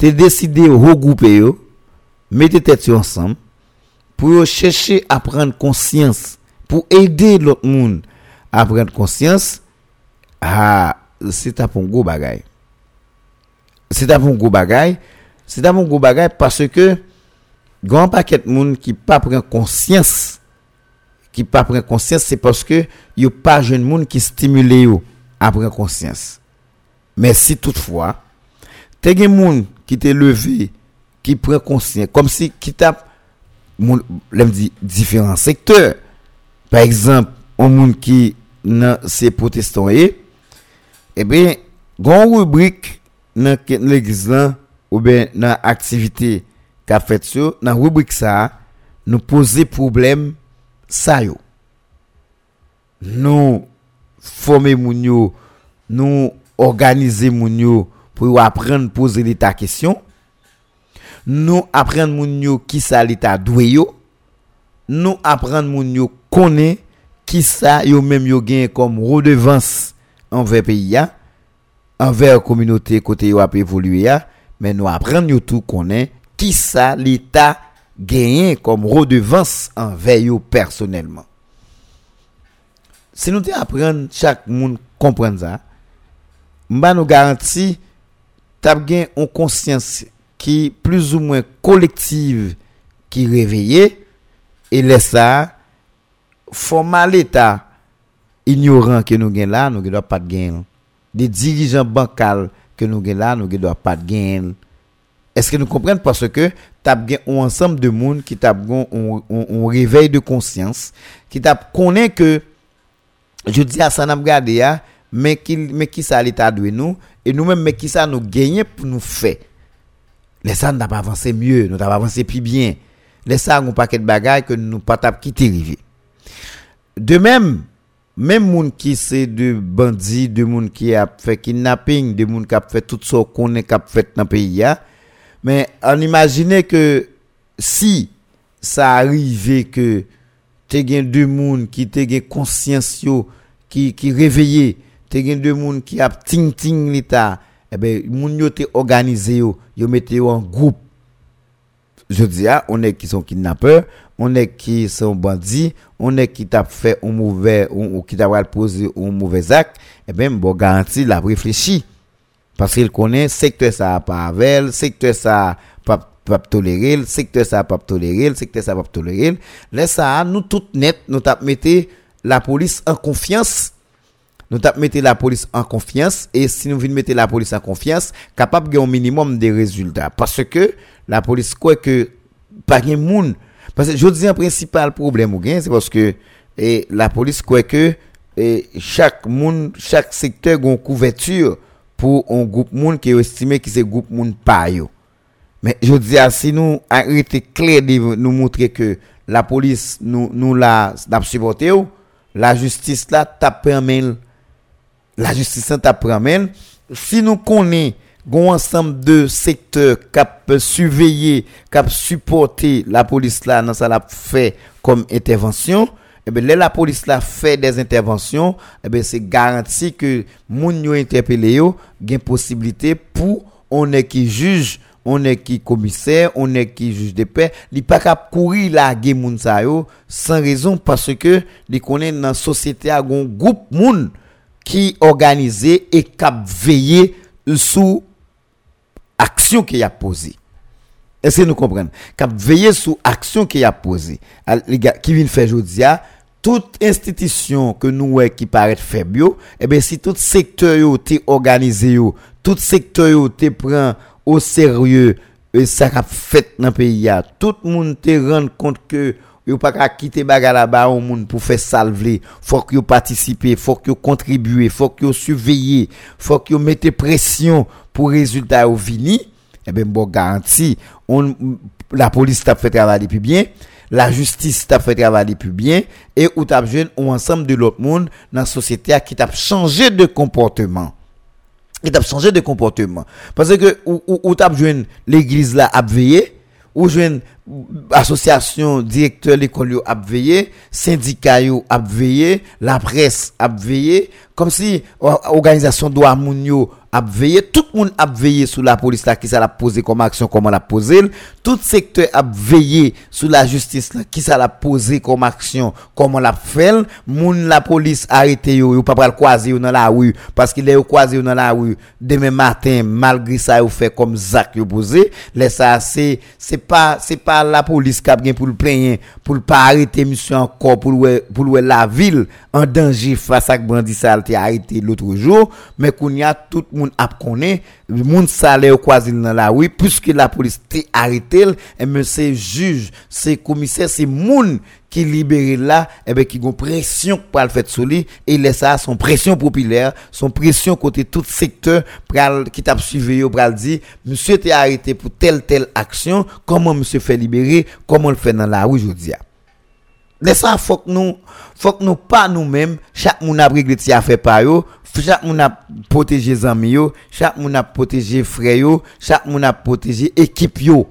te deside regroupe yo, mette tête yo ensemble pour yo chercher à prendre conscience, pour aider l'autre monde à prendre conscience, ah, c'est un gros bagay. C'est un gros bagay, c'est un gros bagay parce que grand paquet de monde qui pas prendre conscience qui pas prendre conscience c'est parce que a pas jeune monde qui stimule yo à prendre conscience. Mais si toutefois, t'es gen monde qui t'est levé, qui prend conscience, comme si qui tape, dit, différents secteurs. Par exemple, un monde qui nan ces protestants et, eh bien, grand rubrique dans l'église là, ou bien dans activité qu'a fait sur, dans rubrique ça, nous poser problème ça yo. Nous former moun yo, nous organiser moun yo, pou yo apren pose l'Etat kesyon, nou apren moun yo ki sa l'Etat dwe yo, nou apren moun yo konen ki sa yo menm yo gen kom rodevans anvek peyi ya, anvek kominote kote yo ap evolue ya, men nou apren yo tou konen ki sa l'Etat genyen kom rodevans anvek yo personelman. Se nou te apren chak moun kompren za, mba nou garanti tap gen yon konsyans ki plus ou mwen kolektiv ki reveye, e lesa forma l'Etat ignorant ke nou gen la, nou gen do pat gen. De dirijan bankal ke nou gen la, nou gen do pat gen. Eske nou kompren parce ke tap gen ou ansam de moun ki tap gen ou revey de konsyans, ki tap konen ke, je di a san ap gade ya, men ki, men ki sa l'Etat dwe nou, et nous même mais qui ça nous gagner pour nous faire? Les ça n'a pas mieux nous pas avancé plus bien. Les ça un paquet de bagages que nous pas quitter de même même moun qui c'est de bandits de monde qui a fait kidnapping de monde qui a fait tout ça qu'on est cap fait dans pays mais on imagine que si ça arrivait que te gen deux moun qui te gen conscience qui qui réveillé te gen deux moun qui a ting ting l'état eh ben moun yo te organisé yo yo mette en groupe je dis ah on est qui sont kidnappeurs on est qui sont bandits on est qui t'a fait un mauvais ou qui t'a posé un mauvais acte eh ben bon garantie la réfléchi parce qu'il connaît secteur ça pas avec secteur ça pas pas tolérer secteur ça pas tolérer secteur ça pas tolérer laisse ça nous tout net nous t'a mettre la police en confiance nous t'a mettre la police en confiance et si nous venons mettre la police en confiance capable de un minimum de résultats. Parce que la police croit que pas de monde. Parce que je dis un principal problème c'est parce que et la police croit que et chaque monde chaque secteur a une couverture pour un groupe monde qui est estimé que c'est groupe monde pas mais je dis si nous arrêter clair de nous montrer que la police nous nous la supporté la justice là t'a la justice an tap ramène. Si nou konen goun ansam de sektor kap surveye, kap supporte la polis eh la nan sa la fè kom intervensyon, ebe le la polis la fè des intervensyon, ebe eh se garanti ke moun yo interpele yo gen posibilite pou onè ki juj, onè ki komiser, onè ki juj de pe, li pa kap kouri la gen moun sa yo, san rezon parce ke li konen nan sosyete a goun goup moun qui organisé et cap veiller sous action qui a posé. Est-ce que nous comprenons? Cap veiller sous action qui a posé. Les gars, qui vient faire aujourd'hui, toute institution que nous qui paraît faible, eh bien, si tout secteur te organisé tout secteur te prend au sérieux, et ça a fait dans le pays, tout le monde te rend compte que yo pas qu'à quitter bagarre là-bas au monde pour faire salver faut que yo participer faut que yo contribuer faut que yo surveiller faut que yo mette pression pour résultat au vini. Eh ben bon garantie on la police t'a fait travailler plus bien la justice t'a fait travailler plus bien et ou t'a jeune ou ensemble de l'autre monde dans la société qui t'a changé de comportement. Changé de comportement. Parce que ou, ou, l'église là veillé ou jeune association directeur l'école a veillé syndicat a la presse a comme si organisation doit moun a tout le monde a veillé sur la police là, qui ça l'a posé comme action, comment l'a posé, tout secteur a veillé sur la justice là, qui ça l'a posé comme action, comment l'a fait, moun la police arrêté yo, yo pas le croiser dans la rue, parce qu'il est croisé dans la rue, demain matin, malgré ça, yo fait comme Zach yo posé, laisse ça, c'est, pas, c'est pas la police qui a bien pour le plaigner, pour pas arrêter monsieur encore, pour le, pour le la ville en danger face à bandit ça a arrêté l'autre jour, mais qu'on y a tout moun ap konen, moun sale ou kwazil nan la wè, pwiske la polis te haritel, eme eh se juj, se komiser, se moun ki libere la, eh ebe ki gon presyon pral fèt sou li, e lè sa son presyon popilèr, son presyon kote tout sektor pral ki tap suive yo pral di, monsye te harite pou tel tel aksyon, koman monsye fè libere, koman l fè nan la wè jodi ap. Lè sa fòk nou, fòk nou pa nou mèm, chak moun ap regle ti a fè pa yo, Chak moun ap proteje zami yo, chak moun ap proteje fre yo, chak moun ap proteje ekip yo.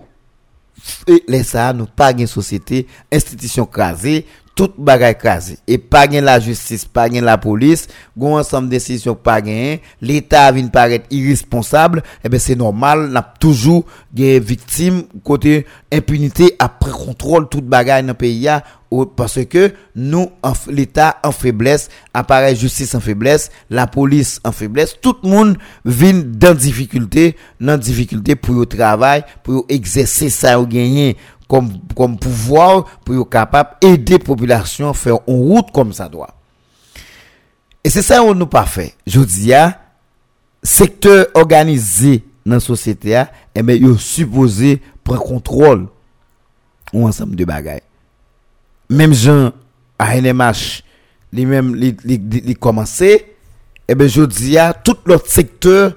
E lè sa nou pa gen sosyete, institisyon krasè, tout bagay krasi. E pa gen la justis, pa gen la polis, goun ansam desisyon pa gen, l'Etat vin paret irresponsable, ebe se normal, nap toujou gen viktim kote impunite apre kontrol tout bagay nan peyi ya, ou parce ke nou l'Etat an feblesse, apare justice an feblesse, la polis an feblesse, tout moun vin dan difikulte, nan difikulte pou yo travay, pou yo egzese sa yo genyen, comme, pouvoir pour être capable d'aider la population à faire une route comme ça doit. Et c'est ça qu'on nous pas fait. Je dis, à, secteur organisé dans la société, a, eh ben, supposé prendre contrôle ou ensemble de bagages. Même gens à NMH, les mêmes, les, les, commencé, eh ben, je dis, à, tout l'autre secteur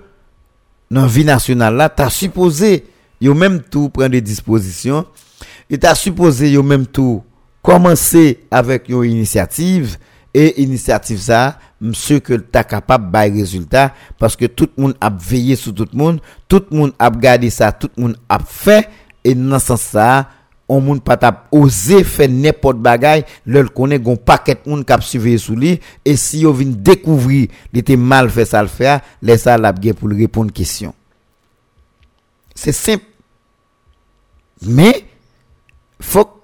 dans la vie nationale là, t'as supposé, yo même tout prendre des dispositions, L'État supposé yo même tout commencer avec une initiative. Et initiative ça monsieur que t'as capable bail résultat parce que tout le monde a veillé sur tout le monde, tout le monde a regardé ça, tout le monde a fait. Et dans ce sens ça on moun pas t'a osé faire n'importe bagay le connaît gon paquet moun k'ap suivre sous lui. Et si yo vinn découvrir il était mal fait ça le faire les ça l'a bien pour répondre question. C'est simple. Mais Fok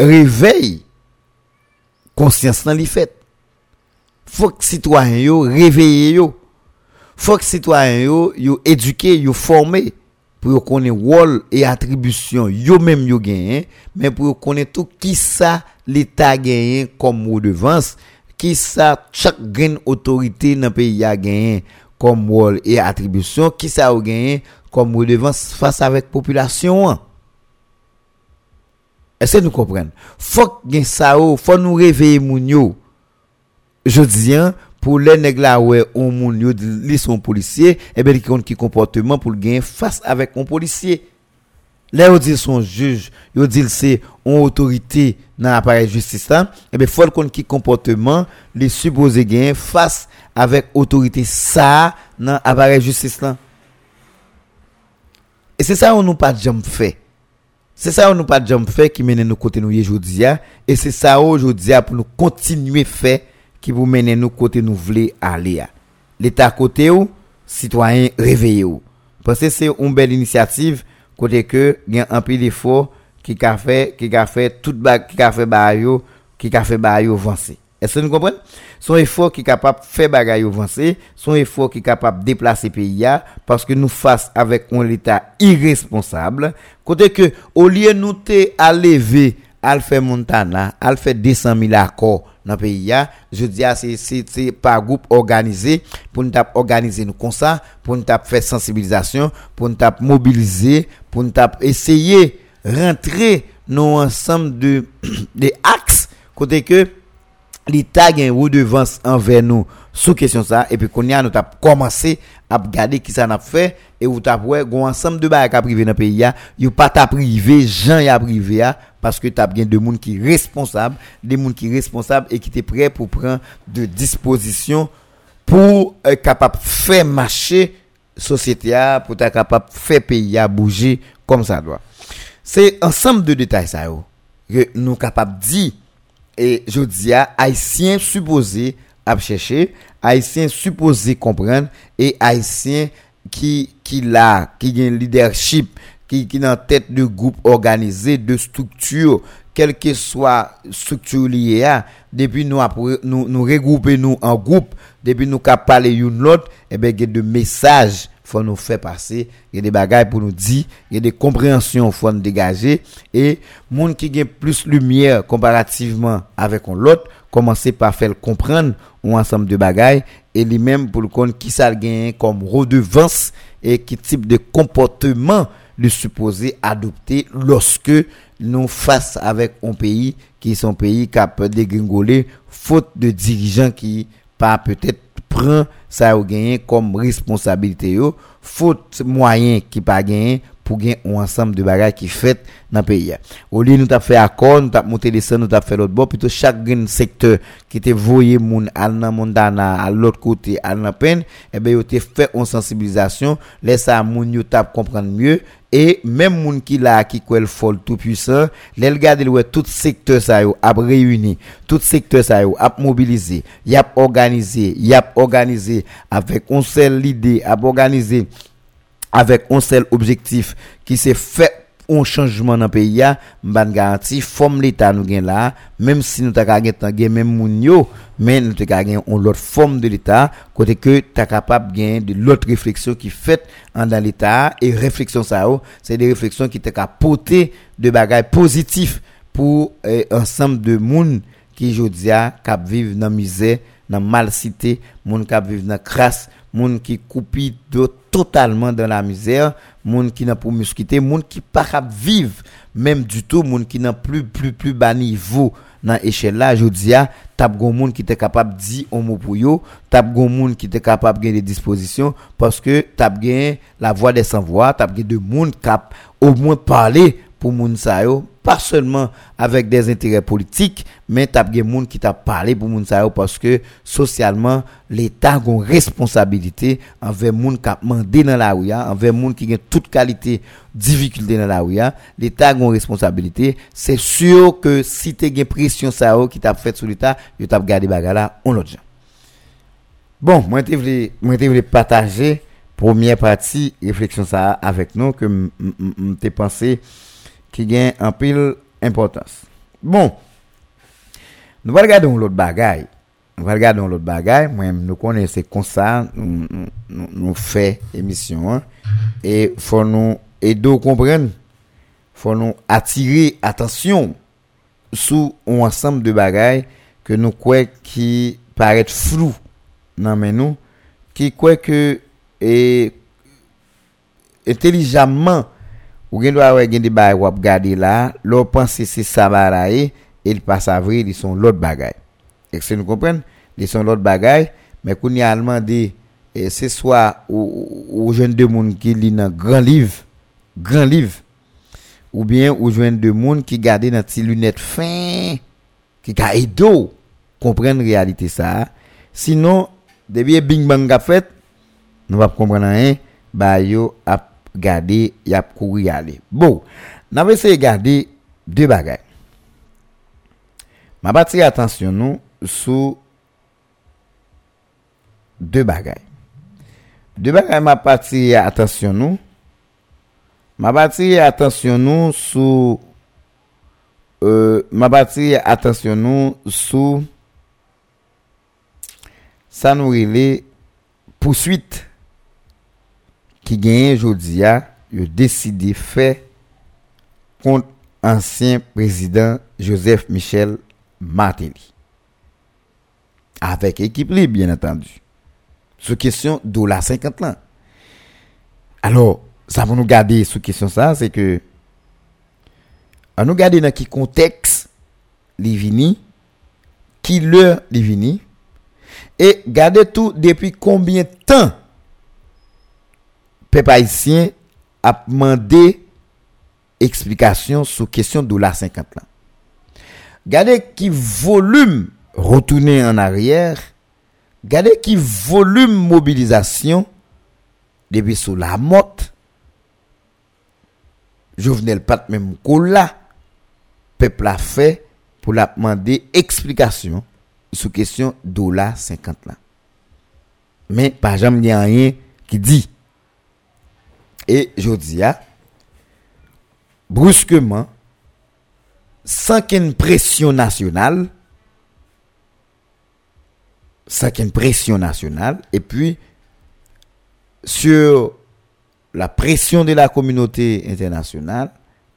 revey konsyans nan li fet. Fok sitwayen yo reveye yo. Fok sitwayen yo yo eduke, yo forme pou yo konen wol e atribusyon yo menm yo genyen, men pou yo konen tou ki sa l'Etat genyen kom modevans, ki sa chak gen otorite nan peyi ya genyen kom wol e atribusyon, ki sa yo genyen kom modevans fasa vek populasyon an. Eske nou kompren? Fok gen sa ou, fok nou reveye moun yo. Je diyan, pou le neg la we ou moun yo li son polisye, ebe eh li kon ki komporteman pou gen fase avek moun polisye. Le yo dil son juj, yo dil se on otorite nan aparel justisa, ebe eh fol kon ki komporteman li supose gen fase avek otorite sa nan aparel justisa. E se sa ou nou pa jom fey. Se sa ou nou pa jom fe ki mene nou kote nou ye jodia, e se sa ou jodia pou nou kontinue fe ki pou mene nou kote nou vle ale ya. L'Etat kote ou, sitwayen reveye ou. Pense se ou mbel inisiativ kote ke gen anpi defo ki ka fe, ki ka fe tout bag, ki ka fe ba yo, ki ka fe ba yo vansi. Est-ce que nous comprenons? Son effort qui est capable de faire bagaille avancer, son effort qui est capable de déplacer pays parce que nous face avec un état irresponsable, côté que au lieu nous te à lever al faire Montana, al faire 200 000 accords dans le pays je dis à c'est par groupe organisé pour nous organiser nous comme ça, pour nous faire sensibilisation, pour nous mobiliser, pour nous essayer rentrer dans ensemble de des axes. Côté que li ta gen redevance envers nous sous question ça et puis qu'on a nous t'a commencé à regarder qui ça n'a fait et ou t'a ouais un ensemble de bail qui privé dans pays a yo pas t'a privé gens y a privé a parce que t'as bien de monde qui responsable des monde qui responsable et qui t'es prêt pour prendre de dispositions pour être capable faire marcher société a pour être capable faire pays a bouger comme ça doit. C'est ensemble de détails ça yo que nous capable dire et je dis à haïtien supposé à chercher haïtien supposé comprendre et haïtien qui qui là qui a un leadership qui qui dans tête de groupe organisé de structure quelle que soit structure liée à depuis nous nous nous regrouper nous en groupe depuis nous cap parler une l'autre et ben il y a de messages faut nous faire passer. Il y a des bagages pour nous dire. Il y a des compréhensions faut nous dégager. Et monde qui gagne plus lumière comparativement avec l'autre commencer par faire comprendre un ensemble de bagages et lui-même pour le compte qui ça gagne comme redevance et qui type de comportement le supposé adopter lorsque nous face avec un pays qui sont pays qui a dégringolé faute de dirigeants qui pas peut-être pran sa yo genyen kom responsabilite yo, fote mwayen ki pa genyen pou gen ou ansam de bagay ki fet nan peyi ya. Ou li nou tap fe akon, nou tap monte desen, nou tap fe lot bo, pito chak gen sektor ki te voye moun al nan moun dana, al lot kote, al nan pen, ebe yo te fe on sensibilizasyon, lesa moun yo tap komprende mye, e menm moun ki la ki kwel fol tout pwisan, lel gade lwe tout sektor sa yo ap reyuni, tout sektor sa yo ap mobilize, yap organize, yap organize, avek on sel lide, ap organize, avèk on sel objektif ki se fè on chanjman nan peyi ya, mban garanti, fòm l'Etat nou gen la, mèm si nou ta ka gen tan gen mèm moun yo, men nou ta ka gen on lot fòm de l'Etat, kote ke ta kapap gen de lot refleksyon ki fèt an dan l'Etat, e refleksyon sa yo, se de refleksyon ki ta ka pote de bagay pozitif pou e, ansam eh, de moun ki jodia kap vive nan mize, nan mal site, moun kap vive nan kras, moun ki koupi dot totalement dans la misère, moun qui n'a pour musquiter, moun qui pas vivre même du tout, moun qui n'a plus plus plus bas niveau dans échelle là, je dis tap gon moun qui était capable dire un mot pour yo, tap gon moun qui était capable de des dispositions parce que tap la voix des sans voix, tap de moun cap au moins parler pour sa yo pas seulement avec des intérêts politiques, mais t'as des gens qui t'a parlé pour moun parce que socialement, l'État a une responsabilité envers moun qui mandé dans la rue, envers moun qui a toute qualité difficulté dans la rue, l'État a une responsabilité. C'est sûr que si tu as pression qui t'a fait sur l'État, tu t'a gardé bagala on l'autre Bon, moi je voulais partager première partie réflexion ça avec nous que t'ai pensé qui gagne en pile importance. Bon, nous allons regarder l'autre bagaille. Nous allons regarder l'autre bagaille. Moi, nous connaissons comme ça, nous, faisons émission. Hein. Et faut nous aider à comprendre. faut attirer attention sur un ensemble de bagailles que nous croyons qui paraissent flou mais nous qui croient que intelligemment ou gen doit avoir des bail ou garder là, l'on pense c'est ça baraye, il passe à vrai, ils sont l'autre bagaille. Est-ce que nous comprenons Ils sont l'autre bagaille, mais qu'on y a demandé et c'est soit aux jeunes de monde qui lit un grand livre, grand livre ou bien aux jeunes de monde qui gardent dans petite lunettes fin qui a aidé comprendre réalité ça. Sinon, depuis bing bang a fait, nous va comprendre rien, bah yo a gade, yap kou yale. Bo, nan ve se gade, de bagay. Ma bati atensyon nou sou de bagay. De bagay ma bati atensyon nou. Ma bati atensyon nou sou euh, ma bati atensyon nou sou sa nou rele pousuit qui gagne aujourd'hui a décidé faire contre ancien président Joseph Michel Martelly. Avec équipe libre, bien entendu. Sur question dollar 50 ans. Alors, ça va nous garder sur question ça, c'est que, à nous garder dans quel contexte les vini, qui leur les vini, et garder tout depuis combien de pep haïtien ap mande eksplikasyon sou kesyon dola 50 lan. Gade ki volume rotounen an arrière, gade ki volume mobilizasyon debi sou la mot, jovenel pat men mou kou la, pep la fe pou la ap mande eksplikasyon sou kesyon dola 50 lan. Men, pa jam ni an yen ki di, et je dis, brusquement, sans qu'une pression nationale, sans qu'une pression nationale, et puis sur la pression de la communauté internationale,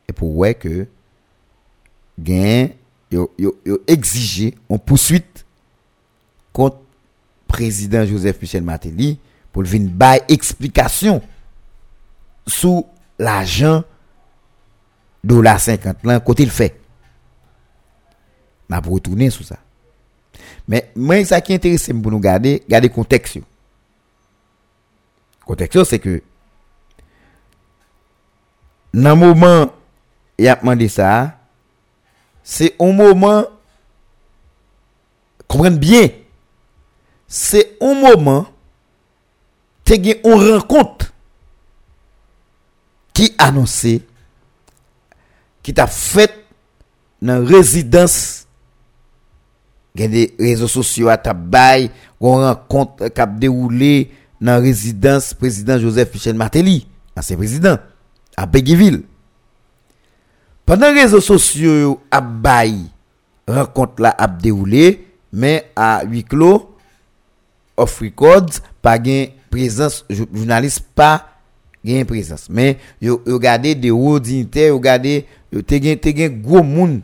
et pour voir que gain exigé en poursuite contre président Joseph Michel Martelly pour venir bailler explication sous l'argent la 50 là côté le fait. N'a pas retourner sur ça. Mais moi ça qui intéresse pour nous garder garder contexte contexte c'est que nan mouman y ap mande sa, se un mouman, kompren bien, se un mouman, te gen un renkont, ki anonsè ki ta fèt nan rezidans gen de rezo sosyo a tabay kon renkont kap deroule nan rezidans prezident Joseph Michel Martelly anse prezident a Begivil pandan rezo sosyo a bay renkont la ap deroule men a wiklo off records pa gen prezans jounalist pa gen prezans. Men, yo gade de ou dinite, yo gade, yo te gen, te gen gwo moun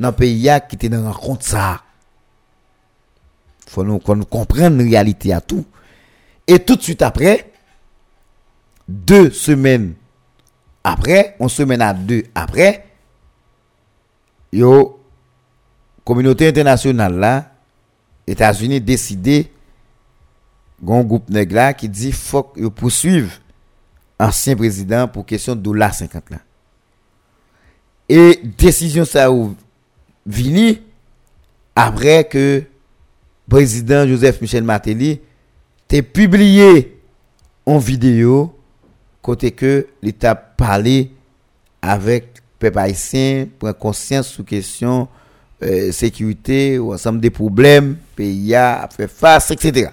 nan pe ya ki te nan renkont sa. Fon nou kon nou kompren realite a tou. Et tout de suite après, deux semaines après, on semaine à deux après, yo, communauté internationale là, États-Unis décidé, un groupe qui dit faut que poursuivre ancien président pour question de dollar 50 là. Et décision ça ou vini après que président Joseph Michel Martelly te publié en vidéo côté que l'État parlait avec peuple haïtien pour conscience sur question euh, sécurité ou ensemble des problèmes pays a fait face etc.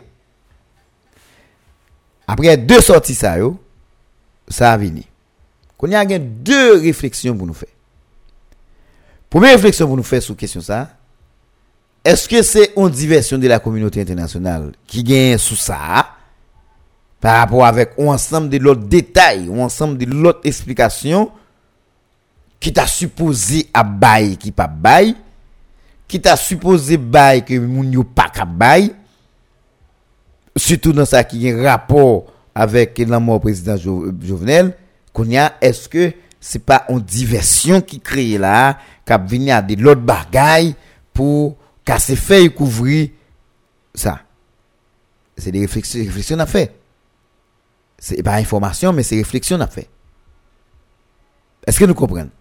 Après deux sorties ça yo, ça a venu. Qu'on y a deux réflexions pour nous faire. Première réflexion pour nous faire sur question ça, est-ce que c'est une diversion de la communauté internationale qui gagne sous ça par rapport avec un ensemble de l'autre détails, ou ensemble de l'autre explications qui t'a supposé à bail qui pas bail, qui t'a supposé bail que moun yo pas bail, surtout dans ça qui a un rapport avec la mort président Jovenel, y a, est-ce que c'est pas une diversion qui crée là, qui venu à de l'autre bagaille pour casser fait couvrir ça? C'est des réflexions, réflexions à faire. C'est pas information, mais c'est réflexion à faire. Est-ce que nous comprenons?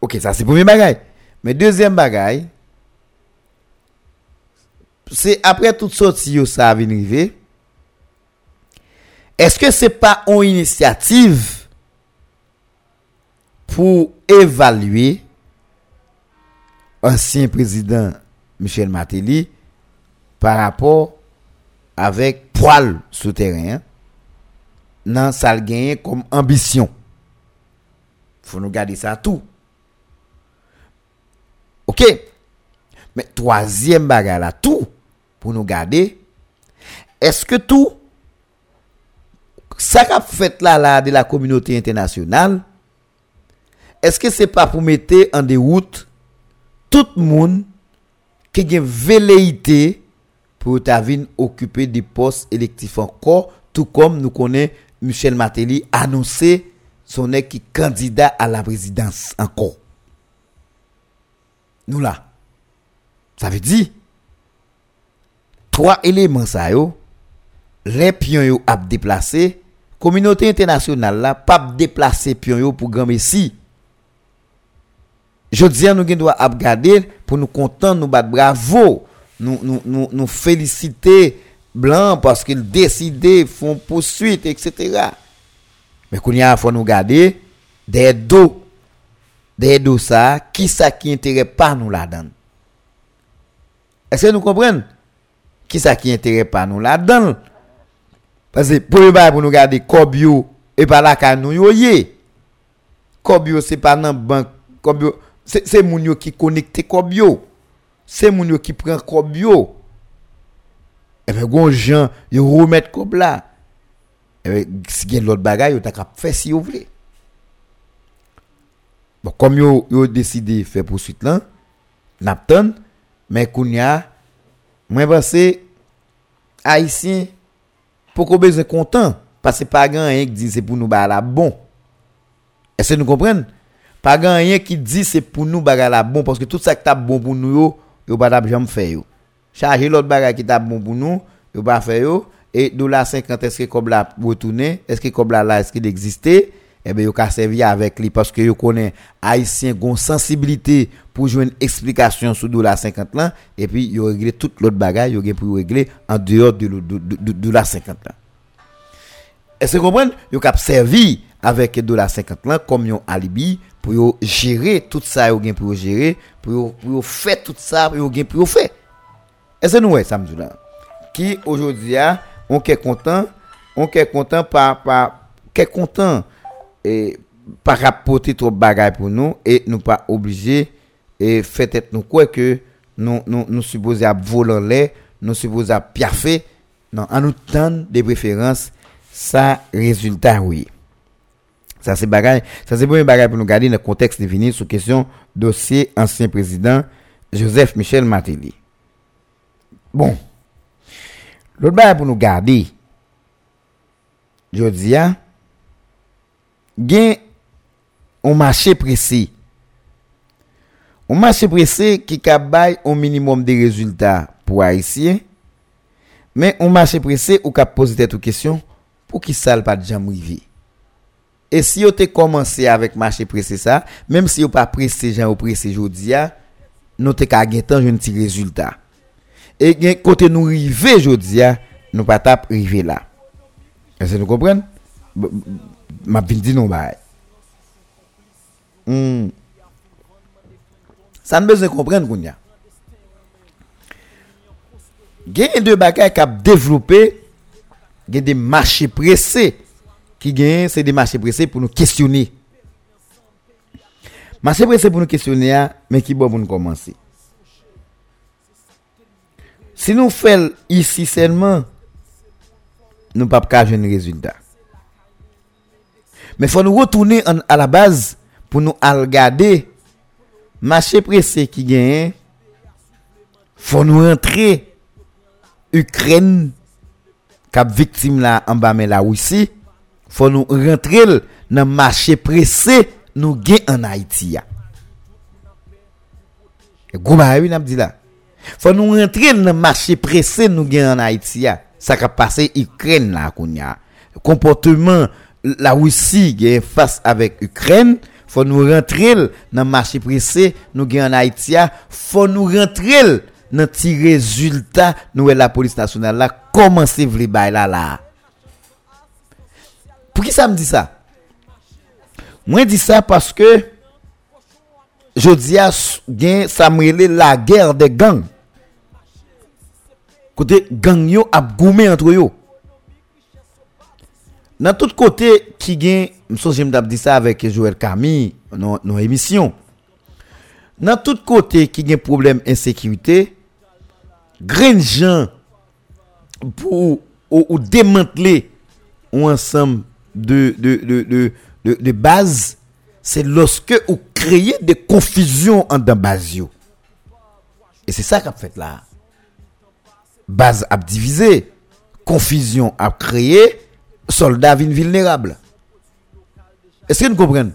Ok, ça c'est premier bagaille. Mais deuxième bagaille, c'est après toute sortie ça a arriver. Est-ce que c'est pas une initiative pour évaluer ancien président Michel Martelly par rapport avec poil souterrain dans ça gagné comme ambition? Faut nous garder ça tout. OK. Mais troisième bagarre là tout pour nous garder est-ce que tout ça qu'a fait là, là, de la communauté internationale, est-ce que c'est pas pour mettre en déroute tout le monde qui a une velléité pour occuper des postes électifs encore, tout comme nous connaît Michel Matéli annoncé son est qui candidat à la présidence encore. Nous là. Ça veut dire trois éléments ça yo, les pions yo a déplacé communauté internationale là pas déplacer pions yo pour grand messie je dis à nous doit regarder pour nous content, nous battre bravo, nous, nous, nous, féliciter blanc parce qu'ils décident, font poursuite, etc. Mais qu'on y a, nous garder des dos, des dos ça, qui ça qui intéresse pas nous là-dedans. Est-ce que nous comprenons? Qui ça qui intéresse pas nous là-dedans? Pase pou yon bay pou nou gade kob yo e pa la ka nou yo ye. Kob yo se pa nan bank. Kob yo se, se moun yo ki konekte kob yo. Se moun yo ki pren kob yo. Ewe gon jan yo remet kob la. Ewe eh si gen lot bagay yo tak ap fè si yo vle. Bon, kom yo, yo deside fè pòsuit lan, nap ton, men koun ya, mwen basè, Haitien, haïtien, pourquoi besoin content? Parce que pas grand qui dit c'est pour nous la bon. Est-ce que nous comprenons? Pas rien qui dit c'est pour nous la bon parce que tout ça qui t'a bon pour nous yo, yo pas jamais yo. Charger l'autre bagarre qui t'a bon pour nous, yo pas faire yo et dollar 50 est-ce que comme là retourner, est-ce que là là? Est-ce qu'il existait? Eh yo ka servi avec lui parce que yo connaît haïtien gon sensibilité pour jouer une explication sur dollar 50 là et puis yo régler tout l'autre yo gen pour régler en dehors de dollar 50 là. Est-ce que vous comprenez? Yo ka servi avec dollar 50 là comme un alibi pour gérer tout ça gen pour gérer pour pour faire tout ça pour gen pour faire. Est-ce que nous ça me là? Qui aujourd'hui on est content on est content par par qu'est content et pas rapporter trop bagaille pour nous et nous pas obligé et fait être nous quoi que nous nous nous supposons à voler nous supposons à piaffer. Non en nous tendre des préférences ça résultat oui. Ça c'est bagaille. Ça c'est bagaille pour nous garder dans le contexte défini sur question dossier ancien président Joseph Michel Martelly bon. L'autre bagaille pour nous garder je dis gen on marché pressé. On marché pressé qui cabaye un minimum de résultats pour haïtiens. Mais on marché pressé ou cap poser des questions pour qui ça pas de rivé. Et si vous avez commencé avec marché pressé ça, même si vous pas pressé gens ou pressé jodia, nous te ka gen temps un petit résultat. Et gen côté nous rivé jodia, nous pas tap rivé là. Est-ce que nous comprenons? Ma bin di nou bay. Mm. Sa nbeze kompren koun ya. Genye de bakay kap devlope, genye de mache presse, ki genye se de mache presse pou nou kestyoni. Mache presse pou nou kestyoni ya, men ki bo pou nou komanse. Si nou fel isi selman, nou pap ka jen rezultat. Mais il faut nous retourner en, à la base pour nous regarder. Marché pressé qui gagne. faut nous rentrer. Ukraine, cap victime là en bas, mais la Russie. faut nous rentrer dans marché pressé nous gagne en Haïti. Gros oui, n'a dit là. faut nous rentrer dans marché pressé nous gagne en Haïti. Ça qui a passé Ukraine là, qu'on a. Comportement la Russie gagne face avec Ukraine, faut nous rentrer dans le marché pressé, nous gagnons en Haïti, faut nous rentrer dans petit résultat, nous la police nationale là, comment c'est vle là là. Pour qui ça me dit ça? Moi dis ça parce que je dis à Samuel la guerre des gangs. Côté gang yo a goumé entre eux. Nan tout kote ki gen, mso jem dap di sa avek Joël Camille, nan, nan emisyon. Nan tout kote ki gen problem ensekirite, gren jan pou ou, ou demantle ou ansam de, de, de, de baz, se loske ou kreye de konfisyon an dan baz yo. E se sa kap fet la. Baz ap divize, konfisyon ap kreye, soldats viennent vulnérables. Est-ce que vous comprenez?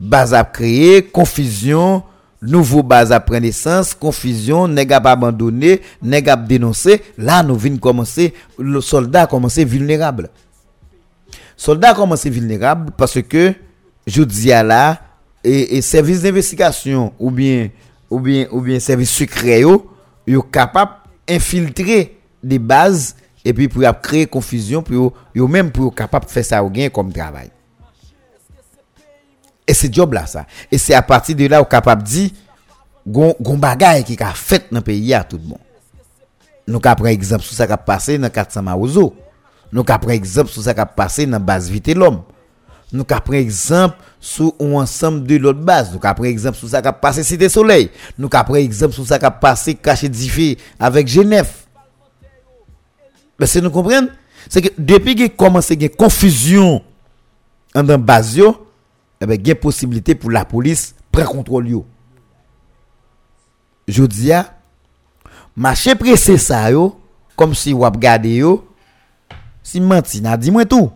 Base à créer, confusion, nouveau base à prendre naissance, confusion, nèg pas abandonné, nèg a dénoncé, là nous venons commencer le soldat commencer vulnérable. Soldat commencer vulnérable parce que je dis à là et, service d'investigation ou bien ou bien ou bien service secret yo, yo capable infiltrer des bases et puis pour créer confusion pour eux même pour capable faire ça au gain comme travail. Et c'est job là ça. Et c'est à partir de là on capable dit gon gon bagaille qui a fait dans pays à tout le monde. Nous ka prendre exemple sur ça qui a passé dans 400 Maozo nous ka prendre exemple sur ça qui a passé dans base vite l'homme. Nous ka prendre exemple sur un ensemble de l'autre base. Nous ka prendre exemple sur ça qui a passé cité soleil. Nous ka prendre exemple sur ça qui a passé caché diffé avec Genève. Ben se nou kompren, se ke depi gen komanse gen konfuzyon an dan baz yo, eh ebe gen posibilite pou la polis pren kontrol yo. Jodi ya, mache prese sa yo, kom si wap gade yo, si manti nan di mwen tou.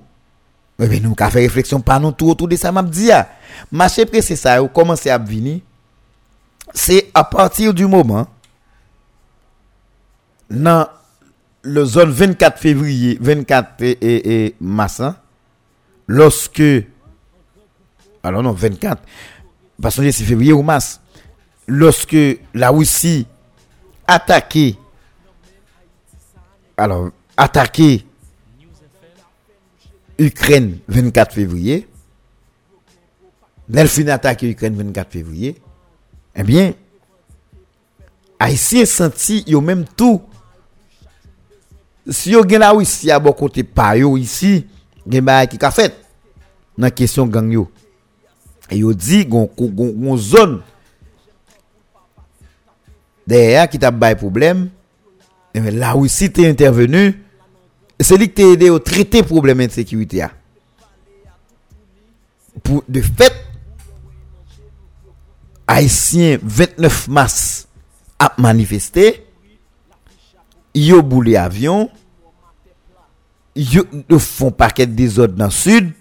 Eh ebe nou ka fe refleksyon pa nou tou otou de sa map di ya. Mache prese sa yo, komanse ap vini, se a patir du mouman, nan le zone 24 février, 24 et, et, mars, hein, lorsque alors non, 24, parce que c'est février ou mars, lorsque la Russie attaqué, alors, attaqué Ukraine 24 février, Nelfin attaqué Ukraine 24 février, eh bien, Haïtien senti yo même tout. Si yo gen la Russie à bon côté pa yo ici, gen ba qui ka fait dans question gang yo. Et yo dit gon zone derrière qui t'a bay problème. Et bien, la Russie t'est intervenu, c'est lui qui t'a aidé à traiter problème de sécurité. Pour de fait, Haïtien 29 mars a manifesté, yo boulé avion, yo, font paquet des autres dans le sud,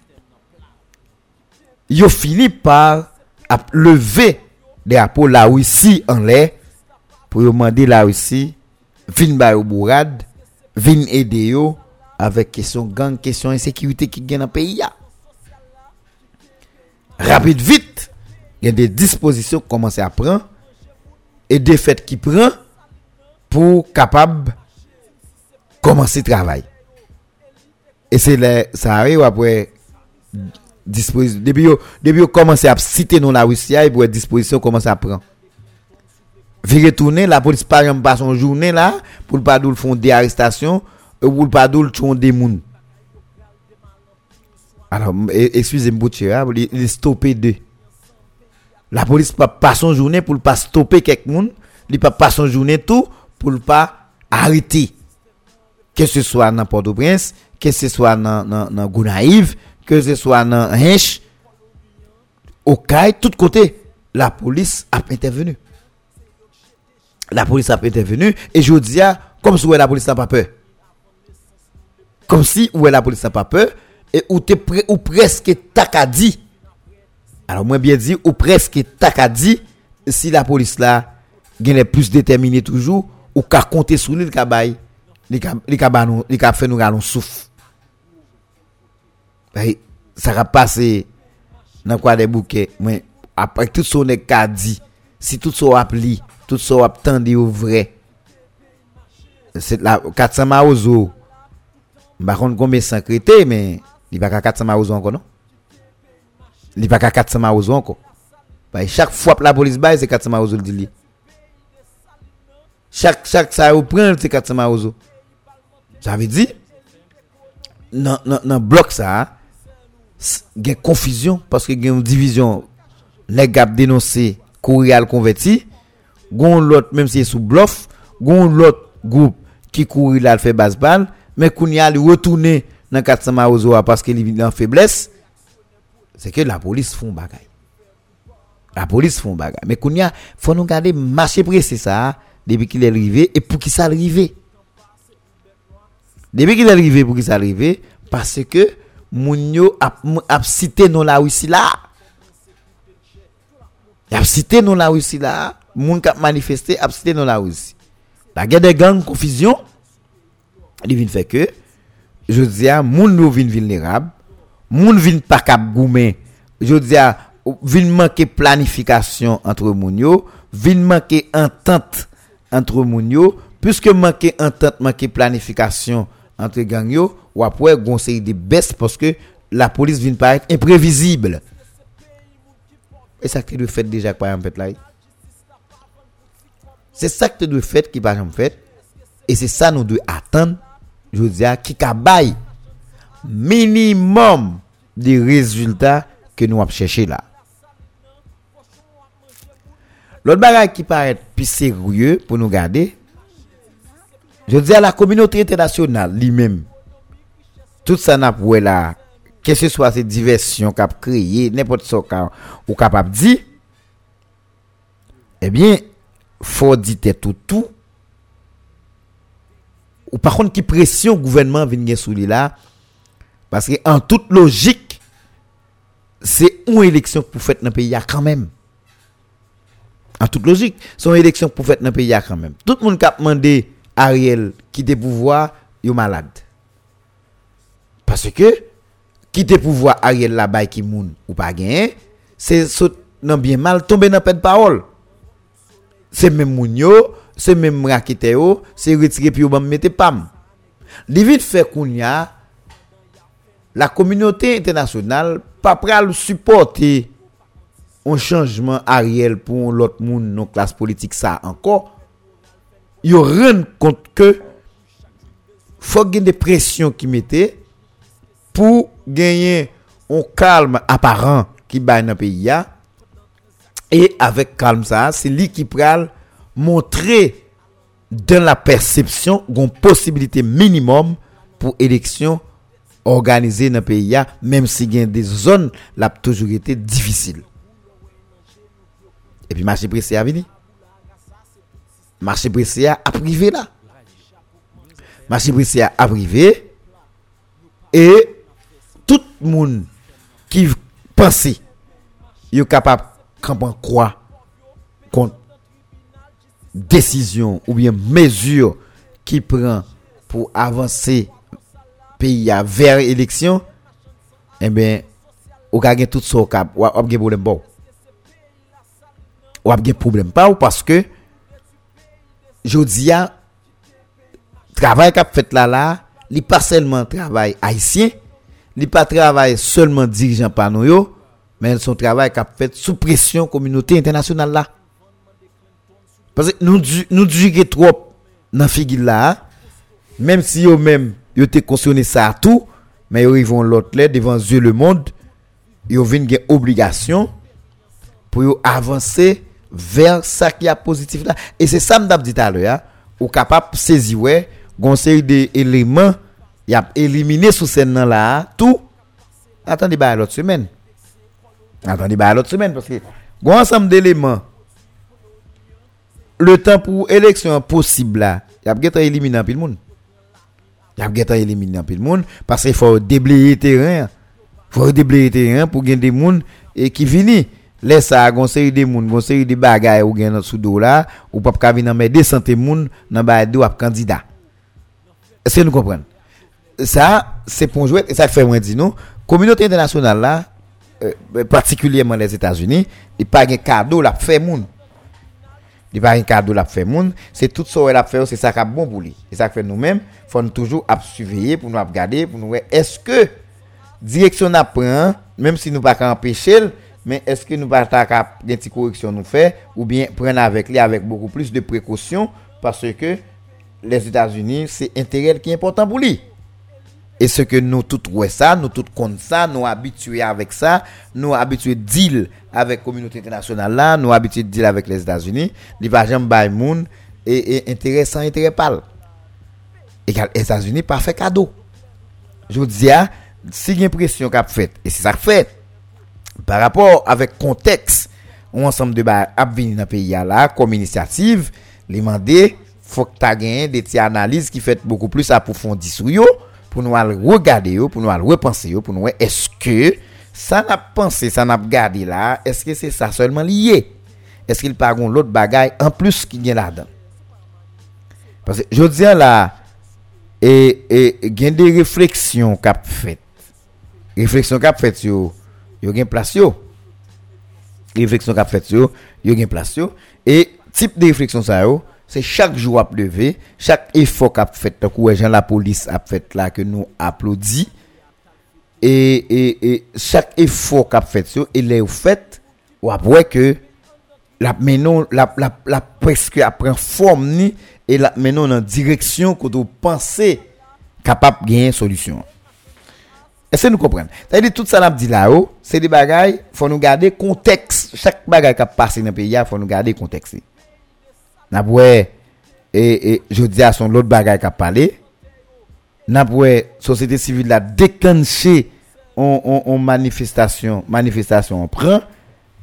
yo fini par lever des apôts la Russie en l'air pour demander la Russie, vin ba bourad, vin aider yo avec question gang, question insécurité qui gagne dans le pays. Rapide vite, il y a des dispositions qui commencent à prendre et des fêtes qui prennent pour capable commencer le travail. Et c'est là, ça arrive après disposition. Depuis depuis yo commencé à citer non la Russie, et pour disposition commence à prendre. Vi retourner, la police par exemple pas son journée là, pour pas dou font des arrestations, ou pour pas tuer des moun. Alors, e- excusez-moi, il il stoppé deux. La police pas pas son journée pour pas stopper quelqu'un, il pas pas son journée tout pour pas arrêter. Que ce soit dans Port-au-Prince, que ce soit dans dans Gonaïve, que ce soit dans Hinch, au Caille, tout côté, la police a intervenu. La police a intervenu et je dis comme si la police n'a pas peur. Comme si la police n'a pas peur et ou t'es prêt ou presque takadi. Alors moi bien dit ou presque takadi si la police là gagne plus déterminé toujours ou ka compter sur lui le kabay li ka, li ka, banou, li ka fè nou galon souf. Bayi, sa ka pase nan kwa de bouke, mwen, apèk tout sou ne ka di, si tout sou ap li, tout sou ap tende yo vre, se la, katsama ouzo, bakon konbe sankrete, men, li baka katsama ouzo anko, non? Li baka katsama ouzo anko. Bayi, chak fwap la polis bayi, se katsama ouzo li di li. Chak, chak sa yo pren, se katsama ouzo. Ça veut dire dans dans bloc ça il y a confusion parce que il y a une division les gars dénoncé courir converti gon l'autre même si c'est sous bluff gon l'autre groupe qui courir là fait basse balle mais qu'on y a retourner dans 400 maozo parce qu'il est en faiblesse c'est que la police font bagaille. La police font bagaille. Mais qu'on y a faut nous garder marcher pressé ça depuis qu'il est arrivé et pour qui ça arrivé depuis qu'il est arrivé pour qui ça arrivé parce que moun yo a, a cité non la Russie là. Y a cité non la Russie là. Moun a manifesté a cité non la Russie. La guerre des gangs confusion. Il vient fait que je dis à moun nou vin vulnérable. Moun vin pas cap goumen je dis à vin manquer planification entre moun yo. Vin manquer entente entre moun yo. Puisque manquer entente manquer planification entre gang yo, ou après conseil des baisses parce que la police vient paraître imprévisible. Et ça qui doit fait déjà par en fait là. C'est ça qui doit fait qui par en fait et c'est ça nous devons attendre je veux dire qui cabaye minimum des résultats que nous avons cherché là. L'autre bagage qui paraît plus sérieux pour nous garder, je dis à la communauté internationale lui-même tout ça n'a pas là que ce soit ces diversions qu'a créé n'importe ce qu'a ou capable dire eh bien faut dire tout tout. Ou par contre qui pression gouvernement vient sur lui là parce que en toute logique c'est une élection pour faire dans le pays quand même. En toute logique c'est une élection pour faire dans le pays quand même. Tout le monde qui a demandé Ariel quitter pouvoir yo malade parce que quitter pouvoir Ariel là-bas qui moun ou pas gagné c'est non bien mal tomber dans de parole. C'est même moun c'est même rakete c'est retirer puis on mettre pam. Vite la communauté internationale pas pral supporter un changement Ariel pour l'autre monde non classe politique ça encore. Yo rend compte que faut gagner des pressions qui mettaient pour gagner un calme apparent qui bat dans le pays et avec calme c'est lui qui pral montrer dans la perception une possibilité minimum pour élection organisée dans le pays même si il y a des zones qui toujours été difficile. Et puis marché pressé a venu marché Brescia a privé là. Marché Brescia a privé. Et tout le monde qui pensait est capable de croire contre décision ou bien mesure qui prend pour avancer pays vers élection, eh bien, ou gagne tout ce cap, ou a des problème bon. Ou a des problème pas ou parce que jodi a, travay kap fet la la, li pa selman travay haisyen, li pa travay selman dirijan panou yo, men son travay kap fet sou presyon kominote internasyonal la. Pase nou, nou djige trop nan figil la, menm si yo menm yo te konsyone sa atou, men yo rivon lot le devan zye le mond, yo vin gen obligasyon pou yo avanse vers ça qui est positif là. Et c'est ça me je dit tout à l'heure. Ou capable saisir, ouais, conseil des éléments, il a éliminé sous scène là, tout. Attendez, bah, l'autre semaine. Attendez, bah, l'autre semaine, parce que, un ensemble d'éléments, le temps pour élection possible là, il a éliminé un peu le monde. Il y a éliminé un peu le monde, parce qu'il faut déblayer terrain. Il faut déblayer terrain pour gagner des monde et qui viennent Laisse ça, gon série de moun, gon série de bagages ou gen sous dos là, ou pas ka venir mettre 200 moun dans ba do ap candidat. Est-ce que nous comprenons Ça c'est pour jouer et ça fait moi dire non, communauté internationale là euh, particulièrement les États-Unis, il pas un cadeau la fait moun. Il pas un cadeau la fait moun, c'est tout ça a fait c'est ça qui bon pour lui. Et ça fait nous-mêmes, faut nous toujours surveiller pour nous regarder pour nous est-ce que direction apprend même si nous pas empêcher mais est-ce que nous pas ta une correction nous ou bien prendre avec lui avec beaucoup plus de précautions parce que les États-Unis c'est intérêt qui est important pour lui. Et ce que nous tous ouais ça, nous tous compte ça, nous habitués avec ça, nous habitués deal avec la communauté internationale là, nous habitués deal avec les États-Unis, les va jamais monde et, et intérêt sans intérêt. Et les États-Unis pas fait cadeau. Je vous dis ah, si y a une pression qu'a fait et c'est ça fait Par rapport avek konteks ou ansam de ba ap vini nan peyi ya la, kom inisiativ, li mande fok ta genyen de ti analize ki fet beaucoup plus apofondi sou yo, pou nou al regade yo, pou nou al repense yo, pou nou e eske sa nap pense, sa nap gade la, eske se sa solman liye? Eske il pagon lot bagay an plus ki gen la dan? Parce que je diyan la, e, e, gen de refleksyon kap fet. Refleksyon kap fet yo, yo gen plas yo. Refleksyon kap fet yo, yo gen plas yo. E tip de refleksyon sa yo, se chak jou ap leve, chak efok ap fet, tak ou e jan la polis ap fet la ke nou aplodi. E, e, e chak efok ap fet yo, e le ou fet, ou ap wè ke la menon, la, la, la preske ap pren form ni, e la menon nan direksyon koto panse kapap gen solusyon. Est-ce nous comprenons? C'est-à-dire, tout ça, dit là-haut, c'est des bagailles, faut nous garder contexte. Chaque bagaille qui a passé dans le pays, il faut nous garder contexte n'a et, et je dis à son l'autre bagaille a parlé n'a société civile a déclenché en, manifestation manifestation on prend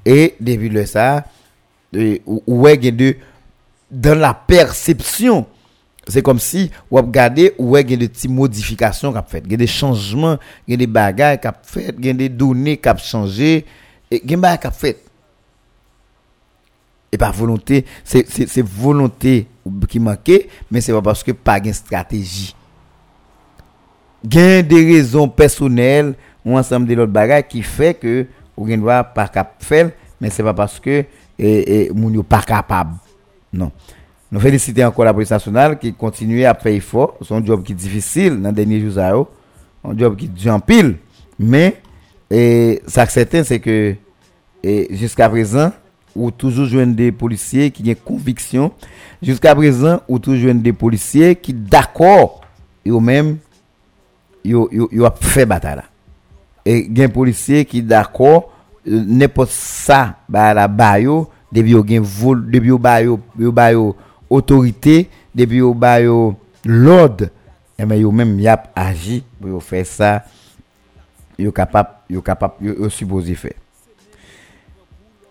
et depuis le ça ou est de dans la perception c'est comme si ou regardez ou est des petites modifications qu'a fait des changements des bagages qu'a fait des données qu'a changé et des bagages qu'a fait et par volonté, c'est volonté qui manquait, mais c'est pas parce que pas de stratégie. Il y a des raisons personnelles ou ensemble de l'autre bagages qui fait que ou droit pas cap faire mais c'est pas parce que et, et pas capable non nous félicitons encore la police nationale qui continue à faire effort son job qui est difficile dans les derniers jours un job qui est en pile. Mais et ça certain c'est que jusqu'à présent ou toujours joindre des policiers qui ont conviction jusqu'à présent ou toujours joindre des policiers qui d'accord eux même yo a fait bataille et gen policier qui d'accord euh, n'importe ça ba la ba yo depuis yo gen vol depuis ba yo autorité depuis yo ba yo l'ordre. Et mais yo même y a agi pour faire ça. Yo capable yo capable yo, supposé faire.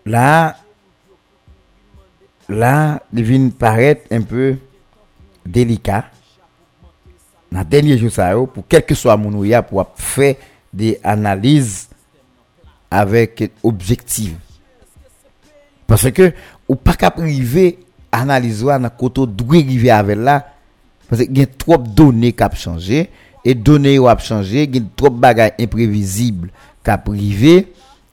Là là il vient paraître un peu délicat. Dans le dernier jour ça pour quel que soit mon ou ya pour faire des analyses avec objectif. Parce que ou pas qu'à priver analyser dans côté doit arriver avec là. Parce que il y a trop de données qui ont changé. Et données ont changé il y a trop de bagages imprévisibles qui ont privé.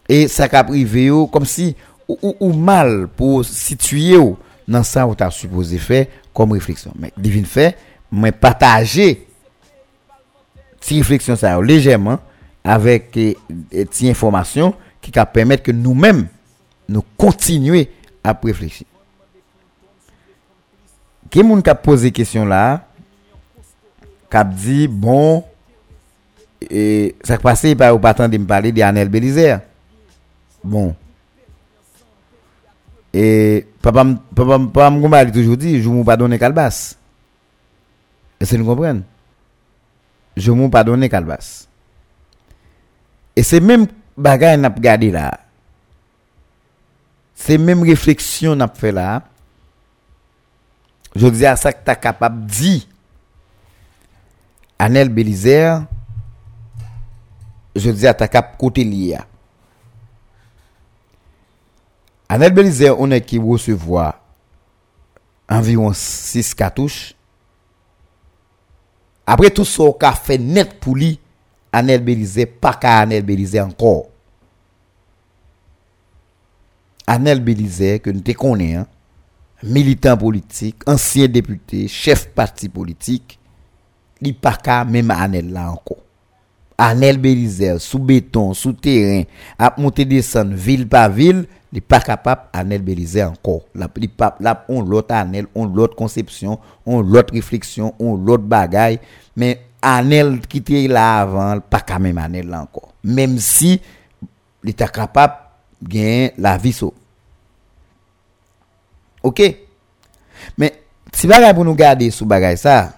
Et ça qui a privé comme si ou, mal pour situer dans ça tu as supposé faire comme réflexion. Mais divine fait mais partager ti réflexion ça légèrement avec eh, eh, ti information qui va permettre que nous-mêmes nous continuer à réfléchir. Qui moun a posé question là, a dit bon et ça passé pas ou pas de me parler de Anel Belizer. Bon. Et papa papa papa toujours dit je m'ou pas donner calbas. Est-ce que vous comprenez? Je m'ou pas donner calbas. Et c'est même bagay n'a regardé là. C'est même réflexion n'a fait là. Jodi a sa ki ta kapap di Anel Belizer Jodi a ta kap kote li ya Anel Belizer one ki wosevoa Environ 6 katouche Apre tout so ka fe net pou li Anel Belizer pa ka Anel Belizer ankor Anel Belizer ke nou te konen an militant politique, ancien député, chef parti politique, li pas qu'à même Anel là encore. Anel Belizer, sous béton, sous terrain, à monter descendre ville par ville, li pas capable Anel Belizer encore. La, li on l'autre Anel, on l'autre conception, on l'autre réflexion, on l'autre bagaille, mais Anel qui était là avant, pas quand même Anel là encore. Même si, il était capable gagner la vie. OK? Mais, si bagay pour nous garder sous bagay ça,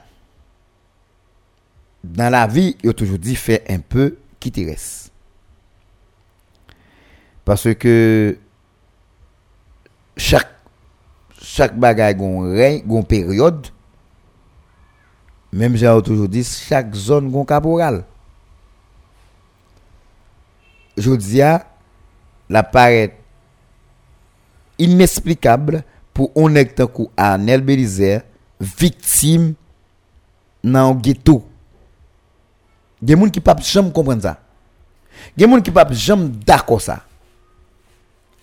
dans la vie, il a toujours dit fait un peu qui te reste. Parce que chaque chaque bagay gon règne, gon période. Même j'ai toujours dit chaque zone gon caporal. Je dis à la paraît inexplicable pour on est tant coup Anel Belizer victime dans ghetto. Gen moun qui pas jamais comprendre ça. Gen moun qui pas jamais d'accord ça.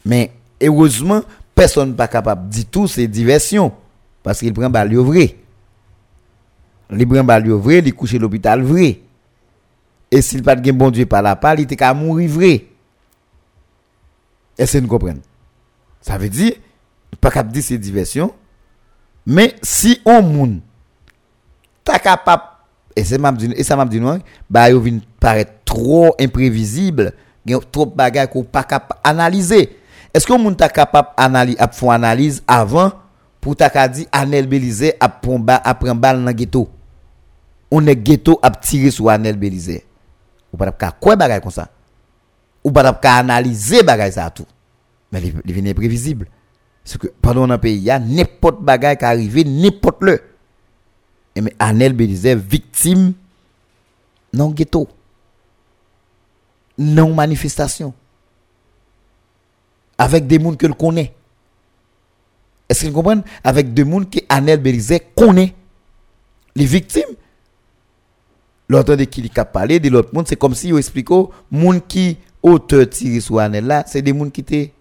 Mais heureusement, personne pas capable de dire tout c'est diversion parce qu'il prend balle vrai. Il prend balle vrai, il couche l'hôpital vrai. Et s'il pas de bon Dieu par la part, il était qu'à mourir vrai. Est-ce que vous comprenez? Ça veut dire pas capable dire c'est diversion. Mais si on moun ta capable et et ça m'a dit non bah yo vinn paraître trop imprévisible trop de bagages qu'on pas capable analyser. Est-ce que moun ta capable analyse à faire analyse avant pour ta dit Anel Belize a a prend balle dans ghetto? On est ghetto a tirer sur Anel Belize ou pas ka quoi bagage comme ça? Ou pas ka analyser bagage ça tout? Mais il vient imprévisible parce que pendant un pays il y a n'importe bagage qui arrive n'importe le. Et mais Anel Belize victime non ghetto. Non manifestation. Avec des gens que le connaît. Est-ce que vous comprenez? Avec des gens que Anel Belize connaît. Les victimes. L'autre de qui a parlé de l'autre monde c'est comme si il explique aux gens qui auteur tiré sur Anel là, c'est des gens qui étaient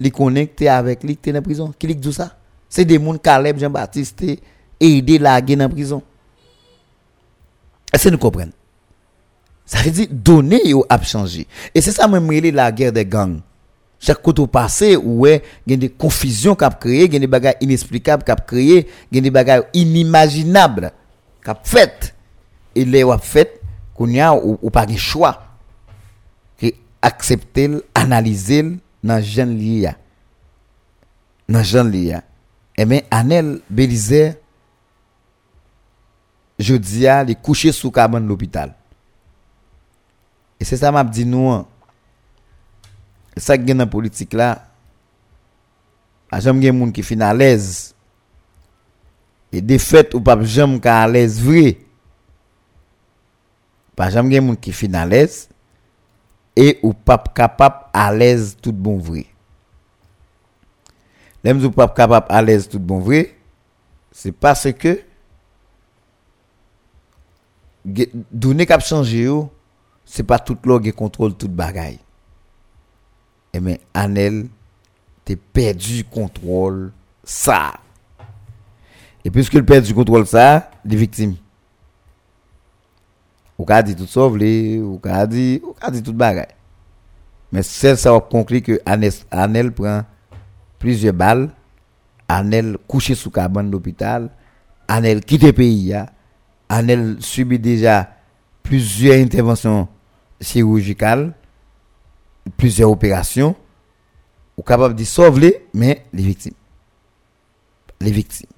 les connectés avec lui, qui étaient dans prison. Qui dit ça? C'est des gens Caleb Jean-Baptiste aidé la dans la prison. Est-ce que nous comprenons? Ça veut dire donner a changé. Et c'est ça même la guerre des gangs. Chaque côté passé, ouais, il y a des confusions qui a créé, il y a des bagages inexplicables qui a créé, il y a des bagages inimaginables qui a fait. Et les a fait, qu'on a ou, pas de choix. Accepter, analyser nan jan li ya. Nan jan li ya. Eh e men Anel Belize, jodi ya li kouche sou kaban l'opital. E se sa map di nou an, sa gen nan politik la, a jam gen moun ki fin alèz, e defet ou pap jam ka alèz vre, pa jam gen moun ki fin alèz, Et ou pas capable à l'aise tout bon vrai. L'aime ou pas capable à l'aise tout bon vrai. C'est parce que donner cap changer c'est pas tout log qui contrôle toute bagaille. Et eh mais Anel t'es perdu contrôle ça. Et puisque le perdu contrôle ça, les victimes. Ou ka dit tout sauver, ou ka dit, ou ka dit toute bagaille. Mais celle ça va conclure que Anel, prend plusieurs balles, Anel couché sous cabane d'hôpital, Anel quitte le pays, Anel subit déjà plusieurs interventions chirurgicales, plusieurs opérations, ou capable de sauver mais les victimes. Les victimes.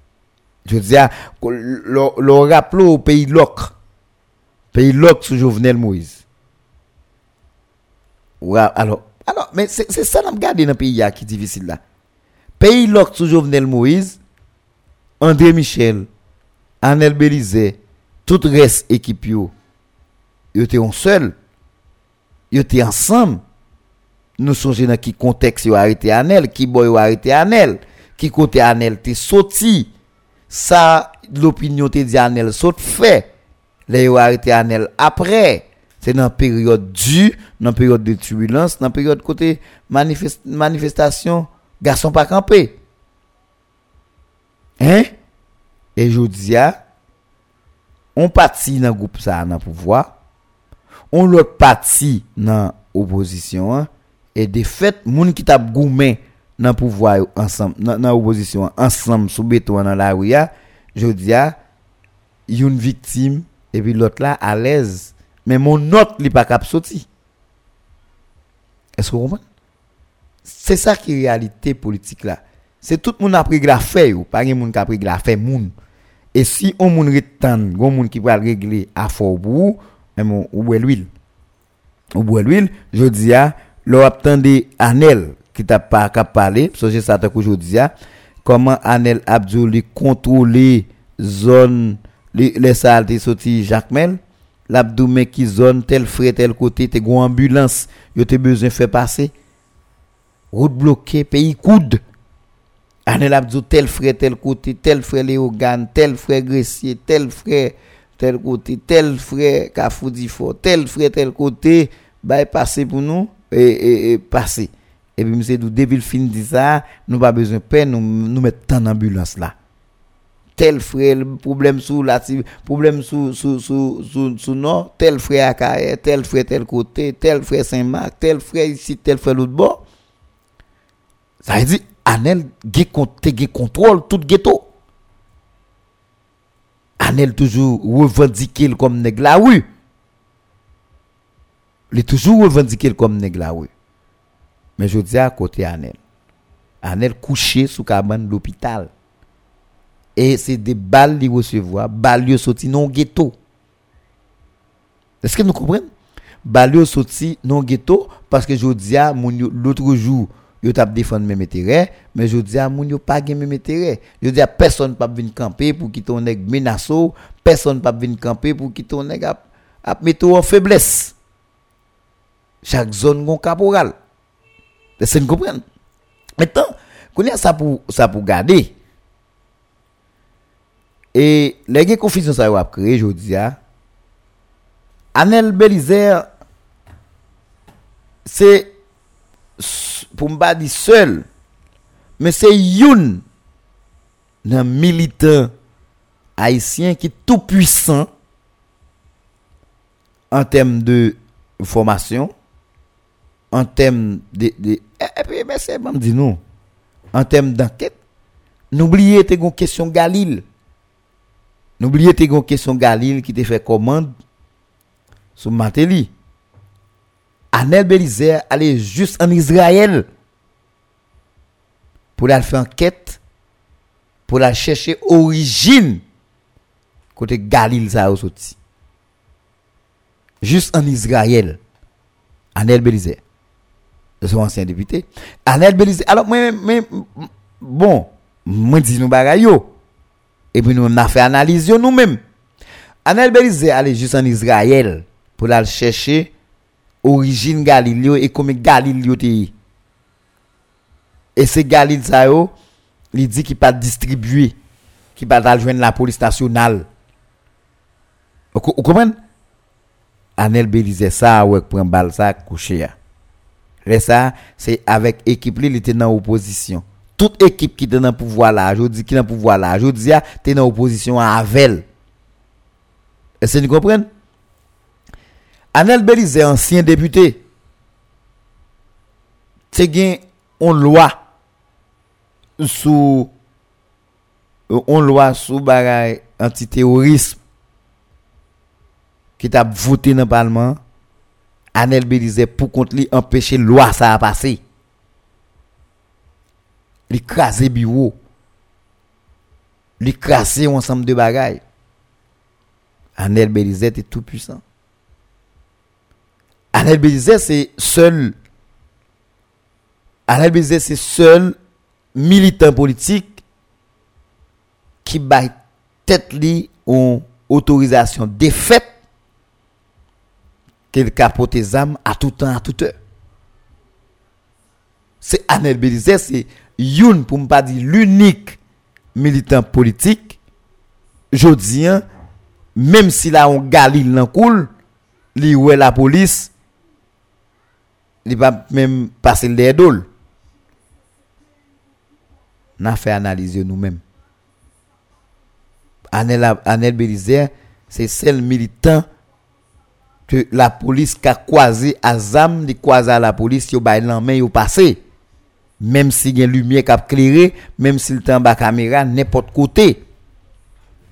Je veux dire, le, rappel au pays loc, pays loc sous Jovenel Moïse. Alors, alors, mais c'est ça que dans le pays qui est difficile là. Pays loc sous Jovenel Moïse, André Michel, Anel Belize, tout reste équipe yo, yo étaient en seul ils étaient ensemble. Nous sommes dans qui contexte yo arrêté Anel, qui boy yo arrêté Anel, qui côté Anel t'es sorti. Ça l'opinion te dit Anel saute fait. les yo arrêté Anel après c'est dans période du, dans période de turbulence dans période côté manifest, manifestation garçon pas campé hein et je dis on parti dans groupe ça dans pouvoir on l'autre parti dans opposition hein? et de fait moun qui t'a gourmet dans pouvoir ensemble dans opposition ensemble sous béton dans la rue je dis une victime et puis l'autre là à l'aise. Mais mon autre li pas cap sorti est-ce que vous comprenez? C'est ça qui est réalité politique là. C'est tout le monde a pris la fait ou pas monde qui a pris la moun. Et si on moun retend gon moun qui va régler à fort pour ou boire l'huile. Ou boire l'huile, je dis à, attendait Anel qui t'a pas qu'à parler, parce que ça aujourd'hui comment Anel Abdou contrôler zone les, les saletés sorti Jacmel, l'abdou qui zone tel frais tel côté te go ambulance, yo te besoin faire passer. Route bloquée, pays coude. Anel Abdou tel frais tel côté, tel frais Léogane, tel frais Gressier, tel frais tel côté, tel frère Kafoudifo, tel frère tel côté, bah passer pour nous et, et, passer. Et puis monsieur depuis le fin dit ça, nous pas besoin de peine nous nous mettre en ambulance là. Tel frère problème sous la problème sous sous sous sous, sous non, tel frère à tel frère tel côté, tel frère Saint-Marc, tel frère ici, tel frère l'autre bord. Ça veut dire Anel qui contrôle tout ghetto. Anel toujours revendiqué comme nèg la. Il est toujours revendiqué comme nèg la. Mais je dis à côté Anel. Anel couché sous cabane de l'hôpital. Et c'est des balles qu'il recevoir, balles sorti non ghetto. Est-ce que nous comprenons? Balles sorti non ghetto parce que je dis l'autre jour yo t'a défendre même intérêt mais je dis à moun yo pas gen même intérêt. Je dis à personne pas venir camper pour quitter ton nèg menaço personne pas venir camper pour quitter ton nèg a, mettre en faiblesse. Chaque zone gon caporal. Est-ce que vous comprenez maintenant connait ça pour ça pour garder E le gen konfisyon sa yo ap kreye jodi ya, Anel Belizer, se, pou mba di sel, men se youn nan militant haisyen ki tout puisan an tem de formasyon, an tem de, de epi, e, men se, mba mdi nou, an tem d'anket, noubliye te kon kesyon Galil, n'oubliez tes une question Galil qui te fait commande sur Matéli Anel Belizer allait juste en Israël pour aller faire enquête, pour aller chercher origine côté Galil ça. Juste en Israël. Anel Belizer. Son ancien député. Anel Belizer. Alors, moi, bon, moi, dis nous bagaille Et puis, nous, on a fait analyse nous-mêmes. Anel Belizer allait juste en Israël pour aller chercher origine Galileo et comme Galileo te et c'est Galil ça yo il dit qu'il pas distribué qui pas joindre la police nationale. Vous comprenez? Anel Belize ça ouais prend balle ça couché et ça c'est avec équipe il était dans opposition toute équipe qui était dans pouvoir là je dis qui dans pouvoir là je dis tu dans opposition à Avel est-ce que vous comprenez Anel Belize, ancien député, c'est une loi sous une loi sous anti antiterrorisme qui t'a voté dans le Parlement. Anel Belize pour contre lui empêcher loi ça à passer. Il crasé bureau. Il crasé ensemble de bagailles. Anel Belize est tout puissant. Anel Belize, c'est seul. Anel Belize, c'est seul militant politique qui bat tête li en autorisation défaite qu'il capote âmes à tout temps, à toute heure. C'est Anel Belize, c'est youn pour ne pas dire l'unique militant politique. Je hein, même si là on galil dans cool, li la police, il va même passer le dol. N'a fait analyser nous-mêmes. Anel, Anel Belizer, c'est celle militant que la police a croisé à Zam, de croisé à la police, yo bay main yo passé. Même si y a lumière qui a éclairé, même si le temps bas caméra, n'importe côté.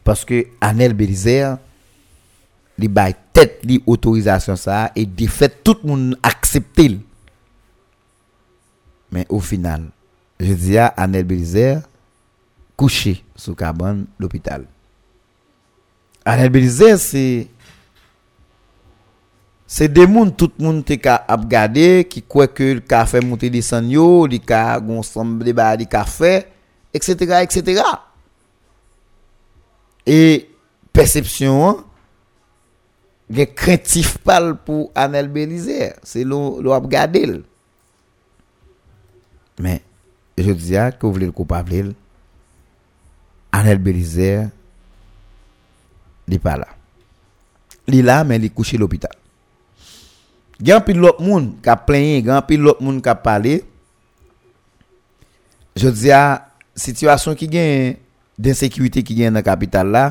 Parce que Anel Belizer, li bay tête li autorisation ça et de fait tout le monde accepté mais au final je dis à Anel Belizer couché sous cabane l'hôpital Anel Belizer c'est Se demoun tout moun te ka ap gade ki kwe ke l ka fe monte desan yo, li ka gonsamb de ba li ka fe, etc. etc. E persepsyon an, gen krentif pal pou Anel Belizer. Se lo, lo ap gade l. Men, je diya ke ou vle l koupable l, Anel Belizer li pa la. Li la men li kouche l opital. Gen pil lop moun ka plenye, gen pil lop moun ka pale. Je di a, situasyon ki gen d'insekwite ki gen nan kapital la,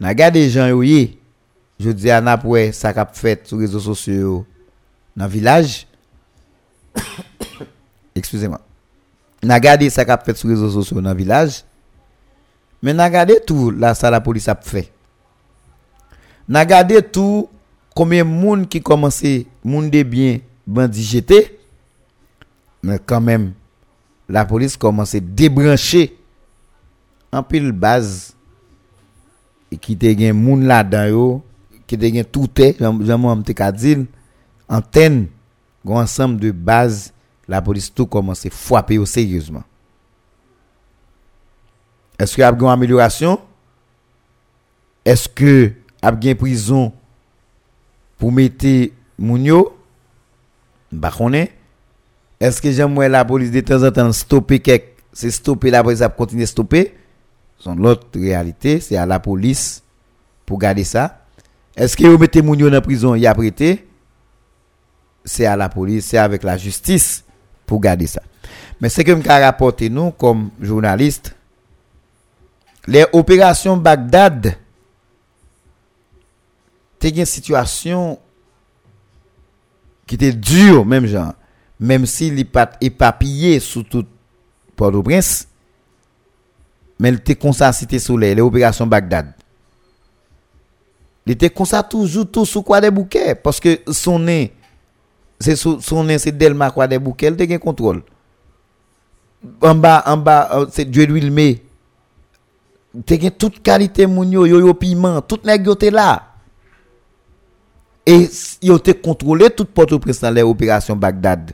nan gade jan yo ye, je di a nap we sa kap fet sou rezo sosyo nan vilaj. Ekspuseman. Nan gade sa kap fet sou rezo sosyo nan vilaj. Men nan gade tou la sa la polis ap fe. Nan gade tou combien de monde qui commençait monde de bien bandit mais quand même la police commençait à débrancher en pile base. Qui te gen moun là dedans yo qui te gen tout est j'aime te dire antenne ensemble de base la police tout commence à frapper sérieusement. Est-ce qu'il y a une amélioration? Est-ce que y a une prison pour mettre moun yo bah est-ce que j'aime la police de temps en temps stopper quelque c'est stopper la police continuer stopper son l'autre réalité, c'est à la police pour garder ça. Est-ce que vous mettez moun dans la prison, y a prêté c'est à la police, c'est avec la justice pour garder ça. Mais ce que me rapporté nous comme journalistes, les opérations Bagdad, te gen situasyon ki te dure menm jan, menm si li pat epapye sou tout Port-au-Prince, men li te konsa site soleil, le operasyon Bagdad. Li te konsa toujou tou sou kwa de bouke, paske sonen, se sonen se delma kwa de bouke, li te gen kontrol. An ba, an ba, euh, se djwe l'huilme, te gen tout kalite moun yo, yo yo piman, tout neg yo te la, Et yo te contrôlé toute Port-au-Prince dans les opérations Bagdad.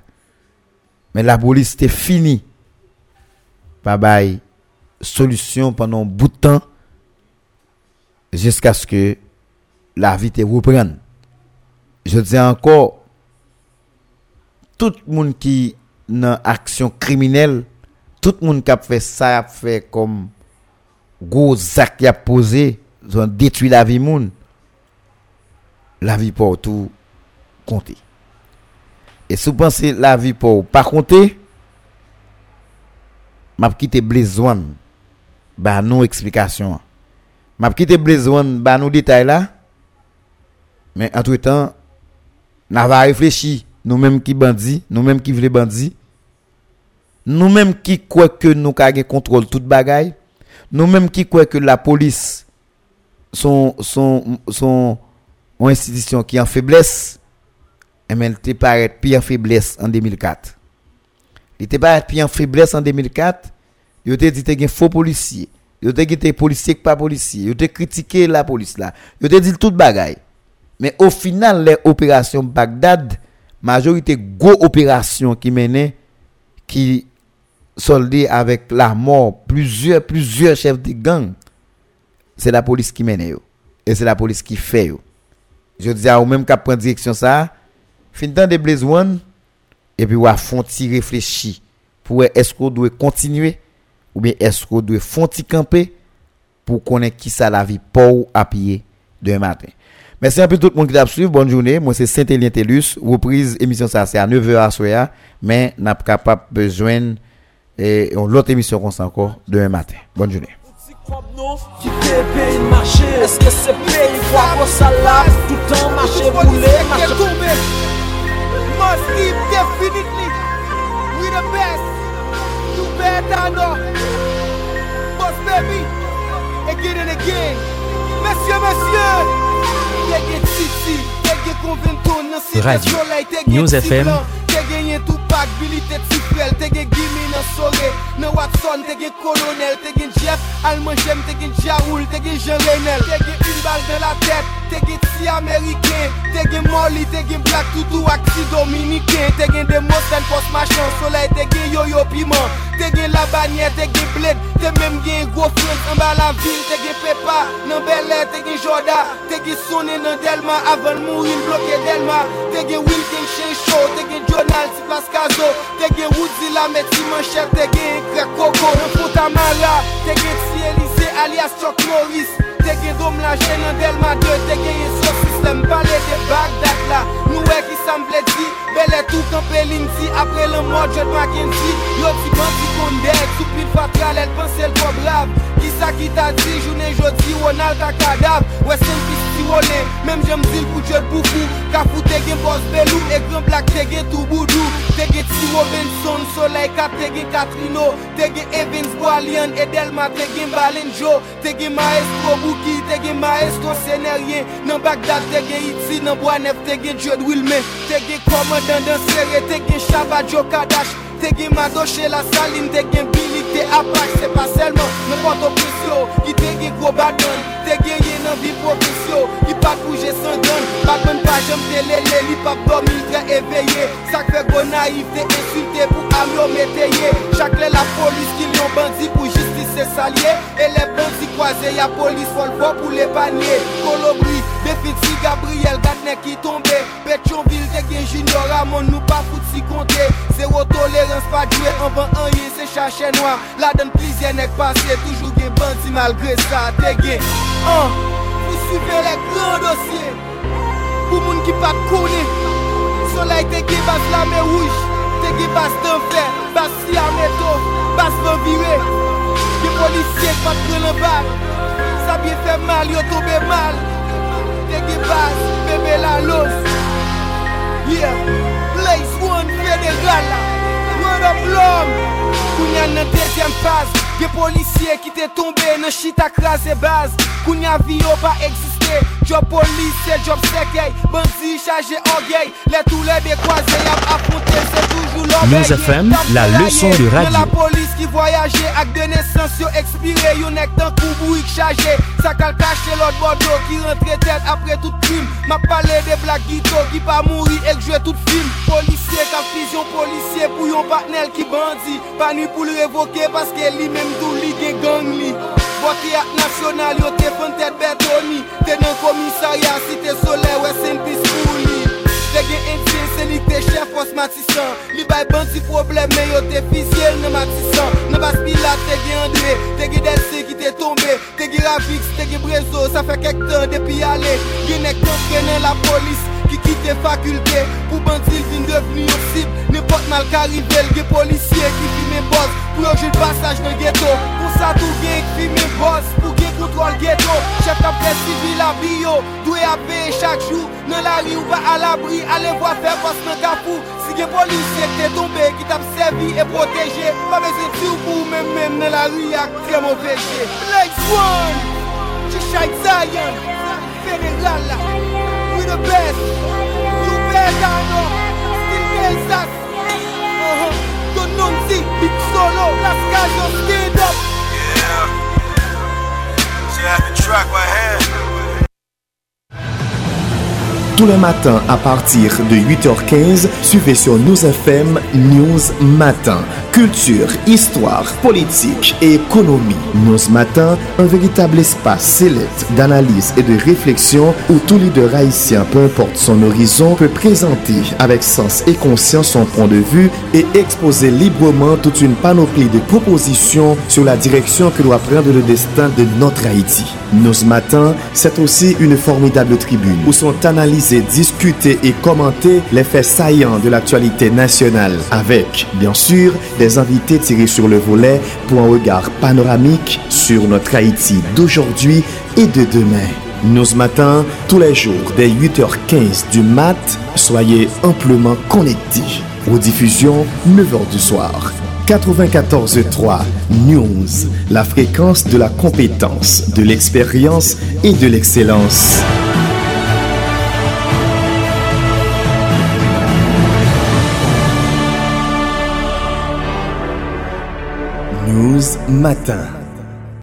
Mais la police était fini. Pas bye solution pendant un bout de temps jusqu'à ce que la vie te reprenne. Je dis encore, tout le monde qui dans action criminelle, tout le monde qui a fait ça a fait comme gros acte qui a posé, ont détruit la vie moun. La vie pour tout compter. Et si vous pensez la vie pour pas compter, m'a quitté Blaise One, bah non explication. M'a quitté Blaise One, bah nous détails là. Mais en tout temps, n'a pas réfléchi, nous-mêmes qui bandits, nous-mêmes qui voulons bandits, nous-mêmes qui croient que nous avons contrôle toute bagaille, nous-mêmes qui croyons que la police sont, sont, sont une institution qui est en faiblesse, et eh te paraît pire en faiblesse en 2004. Il te paraît pire en faiblesse en 2004. Il te dit que tu faux policier. Il te dit que policier pas policier. Il te critiqué la police là. Il te dit tout bagaille. Mais au final, les opérations Bagdad, majorité gros opérations qui menaient, qui soldé avec la mort plusieurs plusieurs chefs de gang c'est la police qui mène et c'est la police qui fait je dis à ou même qu'à prendre direction ça fin temps de blaze et puis ou à font réfléchir pour est-ce qu'on doit continuer? Ou bien est-ce qu'on doit font camper? Pour connaître qui ça la vie pour à pied demain matin Merci un peu tout le monde qui t'a suivi. Bonne journée. Moi, c'est Saint-Élien Tellus. Reprise émission ça, c'est à 9h à soir. Mais n'a pas capable besoin et on l'autre émission qu'on encore demain matin. Bonne journée. Ki te peyi mache, eske se peyi kwa kwa salap Toutan mache boule, mache koube Must leave definitely We the best, you better know. Must baby, again and again Mesye, mesye Tege titi, tege konventon Radyo, News FM bag, Billy te tipel, te gen Gimi nan sore Nan Watson, te gen Kolonel, te gen Jeff Almanjem, te gen Jaoul, te gen Jean Renel Te gen une bal de la tèt, te gen ti Ameriken Te gen Molly, te gen Black, Tutu ak ti Dominiken Te gen Demostan, pos machan, Soleil, te gen Yo-Yo Piman Te gen La Labanye, te gen Bled, te menm gen Gofrens An ba la vil, te gen Pepa, nan Belè, te gen Joda Te gen Sonnen nan Delma, avan mou il bloke Delma. Te gen Wilkin, Shensho, te gen Jonal, si plaska Mazo Te gen Woodzilla met si manchep Te gen Greg Coco. Nan Fontamara Te gen Ti Elise alias Chuck Norris. Te gen Dom la jen nan Delma 2 Te gen yon sosis Lem pale de Bagdad la. Nou e ki samble di Bele tou kampe linti Apre le mod John McKenzie Yo ti banti konde Soupil fatral El pense l po blav Ki sa ki ta di, jounen jodi, wana ta ka kadav Wè sen pis ti wane, menm jem zil pou tjel pou fou. Ka fou te gen boz belou, e gran blak te gen tou boudou. Te gen Timo Benson, Soleil Cap, te gen Katrino. Te gen Evans Boalian, Edelma, te gen Balenjo Te gen Maestro Bouki, te gen Maestro senerien Nan Bagdad, te gen Iti, nan Boanef, te gen Jod wilme Te gen Komandan Dansere, te gen Shabadjo Kadash. Te gen Madoche La Salim, te gen Billy Te apache se pa selman Nan poto prisyo Ki te gen gwo baton Te gen gen nan vi profisyo Ki pa kouje san don Bakon pa jom te lele Li pap domi tre eveye. Sak fe go naif te insulte Pou amyo meteye Chakle la polis ki lyon bandi pou jiste se salye E le bandi kwaze, ya polis fol fo pou le panye Kolobri, Befiti, Gabriel, Gatne ki tombe Petionville, te gen Junior Ramon, nou pa fout si konte Zero tolerans pa djwe, anvan anye se chache noa La den plizye nek pase, toujou gen bandi malgre sa Te gen, an, pou suive le gran dosye Pou moun ki pa kone Soleil Bagay te ge bas la me wouj Te ge bas fe Bas si a meto Bas Ge Polisye kwa kre le bal Sa biye fe mal, yo tobe mal. Dege bas, bebe la los Yeah, place one federal la Word of love Kounyan nan dezyen faz Ge polisye ki te tombe nan chita krasi e baz Kounyan vi yo pa eksiste Job polisye, job sekey Bandi chaje orgey Le tou le bekwaze yap aponte se toujou News FM, la leçon de radio. La police qui voyageait Avec de naissance, yo expiré Yon ek tan kou bouik chargé Sa kal caché l'autre bordeaux Qui rentre tête après tout crime. M'a parlé de black guito Qui pas mourir et jouer tout film. Policier, ka fusion policier Pour yon partenaire qui bandit. Pas ni pour le révoquer Parce que li même tout li gang li. Vote ak nasyonal yo te fon tet betoni Te nan komisarya si te sole we sen Le gen entyen se li te chef os matisan Li bay banti probleme yo te fizyel nan matisan Nan bas pilat te gen andre Te gen Delce ki te tombe Te gen Ravix, te gen Brezo Sa fe kek tan depi ale Gen ek kontre nan la polis Ki kite fakulte Pou bantil vin deveni yo sip Nepot mal karivel Ge polisye ki fi men boz Pou yo jil passage nan ghetto. Pou sa tou gen ki fi men boz Pou gen kontrol ghetto? Chef ka pres civil la biyo Dwe a peye chak jou Nan la ri ou va al abri Ale vwa fe boss nan kafou Si gen polisye ki te tombe Ki tap servi e proteje Pa beze ti ou pou men men Nan la ri ak kreman veje Black Swan Chishay Zion. We the best. You better know. Still Kansas Uh-huh. Don Nunzi Big Solo. Las Calles Stand up. Yeah. See, I can track my hand. Tous les matins à partir de 8h15, suivez sur News FM News Matin. Culture, histoire, politique et économie. News Matin, un véritable espace sélect d'analyse et de réflexion où tout leader haïtien, peu importe son horizon, peut présenter avec sens et conscience son point de vue et exposer librement toute une panoplie de propositions sur la direction que doit prendre le destin de notre Haïti. Nos matins, c'est aussi une formidable tribune où sont analysés, discutés et commentés les faits saillants de l'actualité nationale avec, bien sûr, des invités tirés sur le volet pour un regard panoramique sur notre Haïti d'aujourd'hui et de demain. Nos matins, tous les jours, dès 8h15 du mat, soyez amplement connectés. Aux diffusions, 9h du soir. 94.3 News, la fréquence de la compétence, de l'expérience et de l'excellence. Matin.